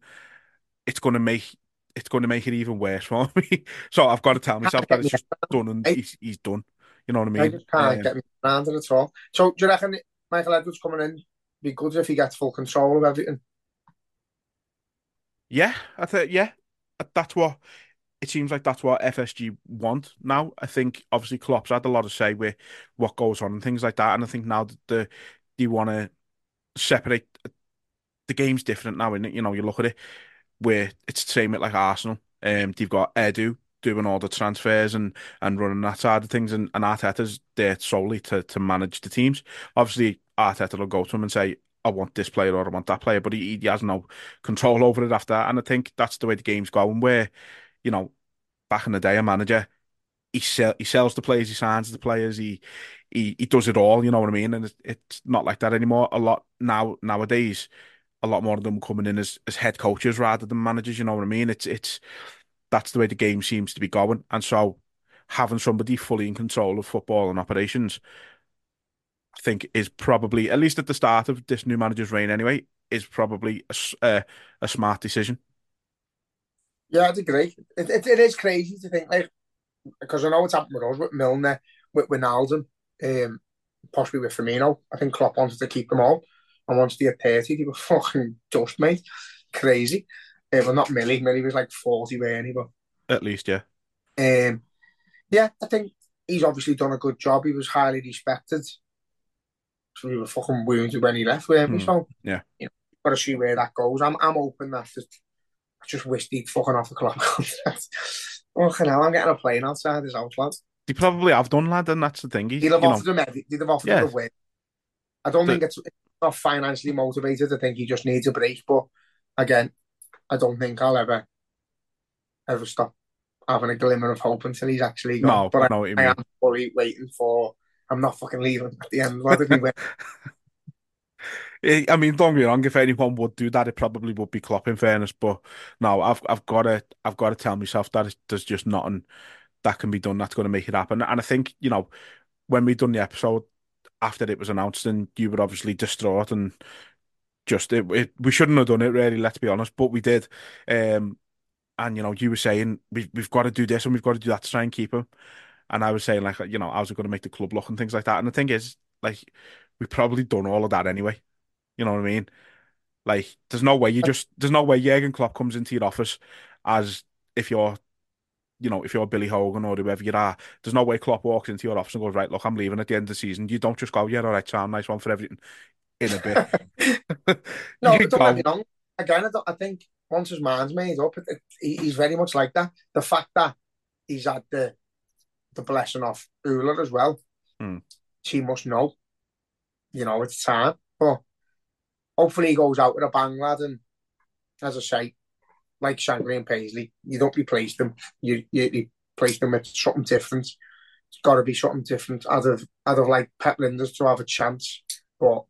Speaker 1: it's going to make it's going to make it even worse for me. (laughs) so I've got to tell myself that it's just done and he's he's done. You know what I mean?
Speaker 2: I just can't
Speaker 1: Um,
Speaker 2: get me around it at all. So do you reckon Michael Edwards coming in be good if he gets full control of everything?
Speaker 1: Yeah, I think yeah, that's what it seems like. That's what FSG want now. I think obviously Klopp's had a lot of say with what goes on and things like that, and I think now that the they want to separate the game's different now, and you know you look at it where it's the same like Arsenal. Um, they've got Edu doing all the transfers and and running that side of things, and, and Arteta's there solely to to manage the teams. Obviously, Arteta will go to him and say, "I want this player or I want that player," but he, he has no control (laughs) over it after that. And I think that's the way the game's going. Where you know, back in the day, a manager he sell, he sells the players, he signs the players, he he he does it all. You know what I mean? And it's not like that anymore. A lot now nowadays, a lot more of them coming in as as head coaches rather than managers. You know what I mean? It's it's that's the way the game seems to be going, and so having somebody fully in control of football and operations, I think, is probably at least at the start of this new manager's reign anyway, is probably a s- uh, a smart decision.
Speaker 2: Yeah, I'd agree. It, it, it is crazy to think like because I know what's happened with us with Milner, with Wijnaldum, um, possibly with Firmino. I think Klopp wanted to keep them all, and once they hit thirty, they were fucking dust, mate. Crazy. Uh, well, not Millie. Millie was like forty, weren't he? But
Speaker 1: At least, yeah.
Speaker 2: um, yeah, I think he's obviously done a good job. He was highly respected. So we were fucking wounded when he left, weren't we?
Speaker 1: Hmm,
Speaker 2: So
Speaker 1: yeah.
Speaker 2: you know, got to see where that goes. I'm I'm hoping that just, I just wish he'd fucking off the club (laughs) contract. Fucking hell, I'm getting a plane outside his house, lad.
Speaker 1: They probably have done, lad, and that's the thing. He's,
Speaker 2: He'd have
Speaker 1: you know,
Speaker 2: offered him every, they'd have offered
Speaker 1: Yeah.
Speaker 2: him a win. I don't
Speaker 1: The-
Speaker 2: think it's not financially motivated. I think he just needs a break. But again, I don't think I'll ever ever stop having a glimmer of hope until he's actually gone.
Speaker 1: No,
Speaker 2: but
Speaker 1: I
Speaker 2: I,
Speaker 1: know what you
Speaker 2: I am fully waiting for. I'm not fucking leaving at the end. What did we win?
Speaker 1: Eh, I mean, don't get me wrong. If anyone would do that, it probably would be Klopp. In fairness, but no, I've I've got to I've got to tell myself that there's just nothing that can be done that's going to make it happen. And I think you know when we've done the episode after it was announced, and you were obviously distraught and just it, it we shouldn't have done it really. Let's be honest, but we did. Um, and you know, you were saying we've we've got to do this and we've got to do that to try and keep him. And I was saying like you know, how's it going to make the club look and things like that. And the thing is, like, we've probably done all of that anyway. You know what I mean? Like, there's no way you just there's no way Jurgen Klopp comes into your office as if you're you know if you're Billy Hogan or whoever you are. There's no way Klopp walks into your office and goes right, look, I'm leaving at the end of the season. You don't just go, yeah, all right, Sam, nice one for everything in a bit. (laughs)
Speaker 2: No, don't get me wrong. Again, I, don't, I think once his mind's made up, it, it, he- he's very much like that. The fact that he's had the the blessing of Ulla as well,
Speaker 1: Hmm.
Speaker 2: she must know. You know, it's time. But hopefully he goes out with a bang, lad. And as I say, like Shankly and Paisley, you don't replace them. You you replace them with something different. It's got to be something different. I'd have, I'd have like Pep Lijnders to have a chance. But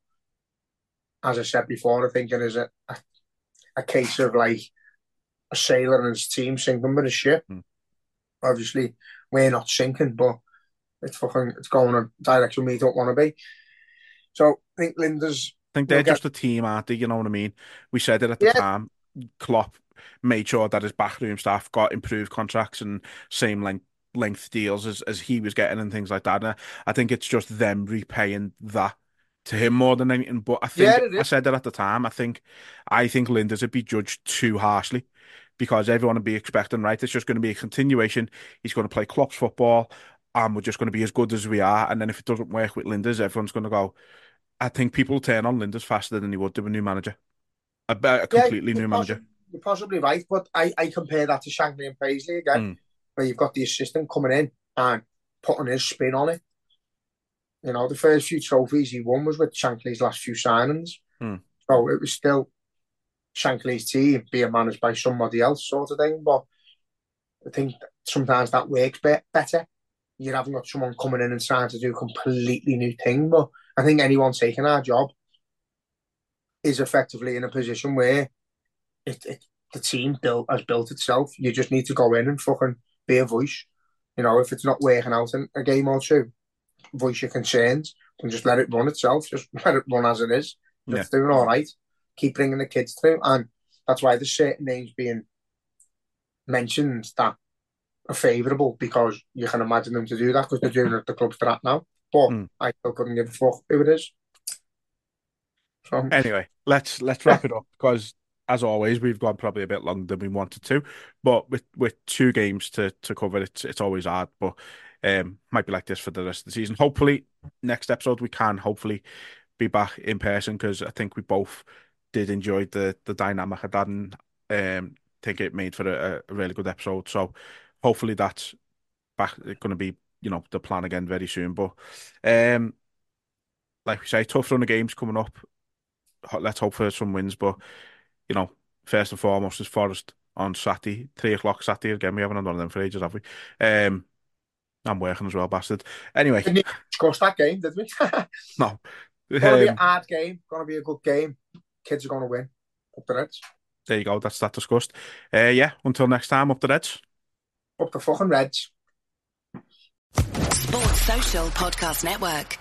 Speaker 2: as I said before, I think it is a, a, a case of like a sailor and his team sinking with a ship.
Speaker 1: Hmm.
Speaker 2: Obviously, we're not sinking, but it's fucking it's going a direction we don't want to be. So I think Lijnders
Speaker 1: I think they're
Speaker 2: We'll get-
Speaker 1: just a team, aren't they? You know what I mean? We said it at the
Speaker 2: Yeah.
Speaker 1: time. Klopp made sure that his backroom staff got improved contracts and same length length deals as, as he was getting and things like that. And I, think it's just them repaying that to him more than anything. But I think
Speaker 2: Yeah,
Speaker 1: I said that at the time. I think I think Lijnders would be judged too harshly because everyone would be expecting, right? It's just going to be a continuation. He's going to play Klopp's football and we're just going to be as good as we are. And then if it doesn't work with Lijnders, everyone's going to go, I think people turn on Lijnders faster than they would do a new manager. A, a completely
Speaker 2: you're
Speaker 1: new manager.
Speaker 2: You're possibly right, but I, I compare that to Shankly and Paisley again,
Speaker 1: Mm.
Speaker 2: where you've got the assistant coming in and putting his spin on it. You know, the first few trophies he won was with Shankly's last few signings.
Speaker 1: Mm.
Speaker 2: So it was still Shankly's team being managed by somebody else, sort of thing. But I think sometimes that works be- better. You haven't got someone coming in and trying to do a completely new thing. But I think anyone taking our job is effectively in a position where it, it the team built has built itself. You just need to go in and fucking be a voice. You know, if it's not working out in a game or two, voice your concerns and just let it run itself. Just (laughs) let it run as it is.
Speaker 1: Yeah.
Speaker 2: It's doing all right. Keep bringing the kids through, and that's why there's certain names being mentioned that are favourable because you can imagine them to do that because they're doing it at the clubs they're at now. But
Speaker 1: Mm.
Speaker 2: I still couldn't give a fuck who it is. So
Speaker 1: Anyway, let's let's wrap it up because as always we've gone probably a bit longer than we wanted to. But with with two games to to cover, it's it's always hard. But um, might be like this for the rest of the season. Hopefully, next episode we can hopefully be back in person because I think we both did enjoy the the dynamic of that and um think it made for a, a really good episode. So hopefully that's back going to be you know the plan again very soon. But um, like we say, tough run of games coming up. Let's hope for some wins. But you know, first and foremost is Forest on Saturday, three o'clock Saturday again. We haven't done them for ages, have we? Um, I'm working as well, bastard. Anyway,
Speaker 2: didn't even discuss that game, did we? (laughs)
Speaker 1: no.
Speaker 2: Gonna be
Speaker 1: Um,
Speaker 2: a hard game. Gonna be a good game. Kids are gonna win. Up the Reds.
Speaker 1: there you go. That's that discussed. Uh, yeah. Until next time, up the Reds.
Speaker 2: Up the fucking Reds.
Speaker 3: Sports Social Podcast Network.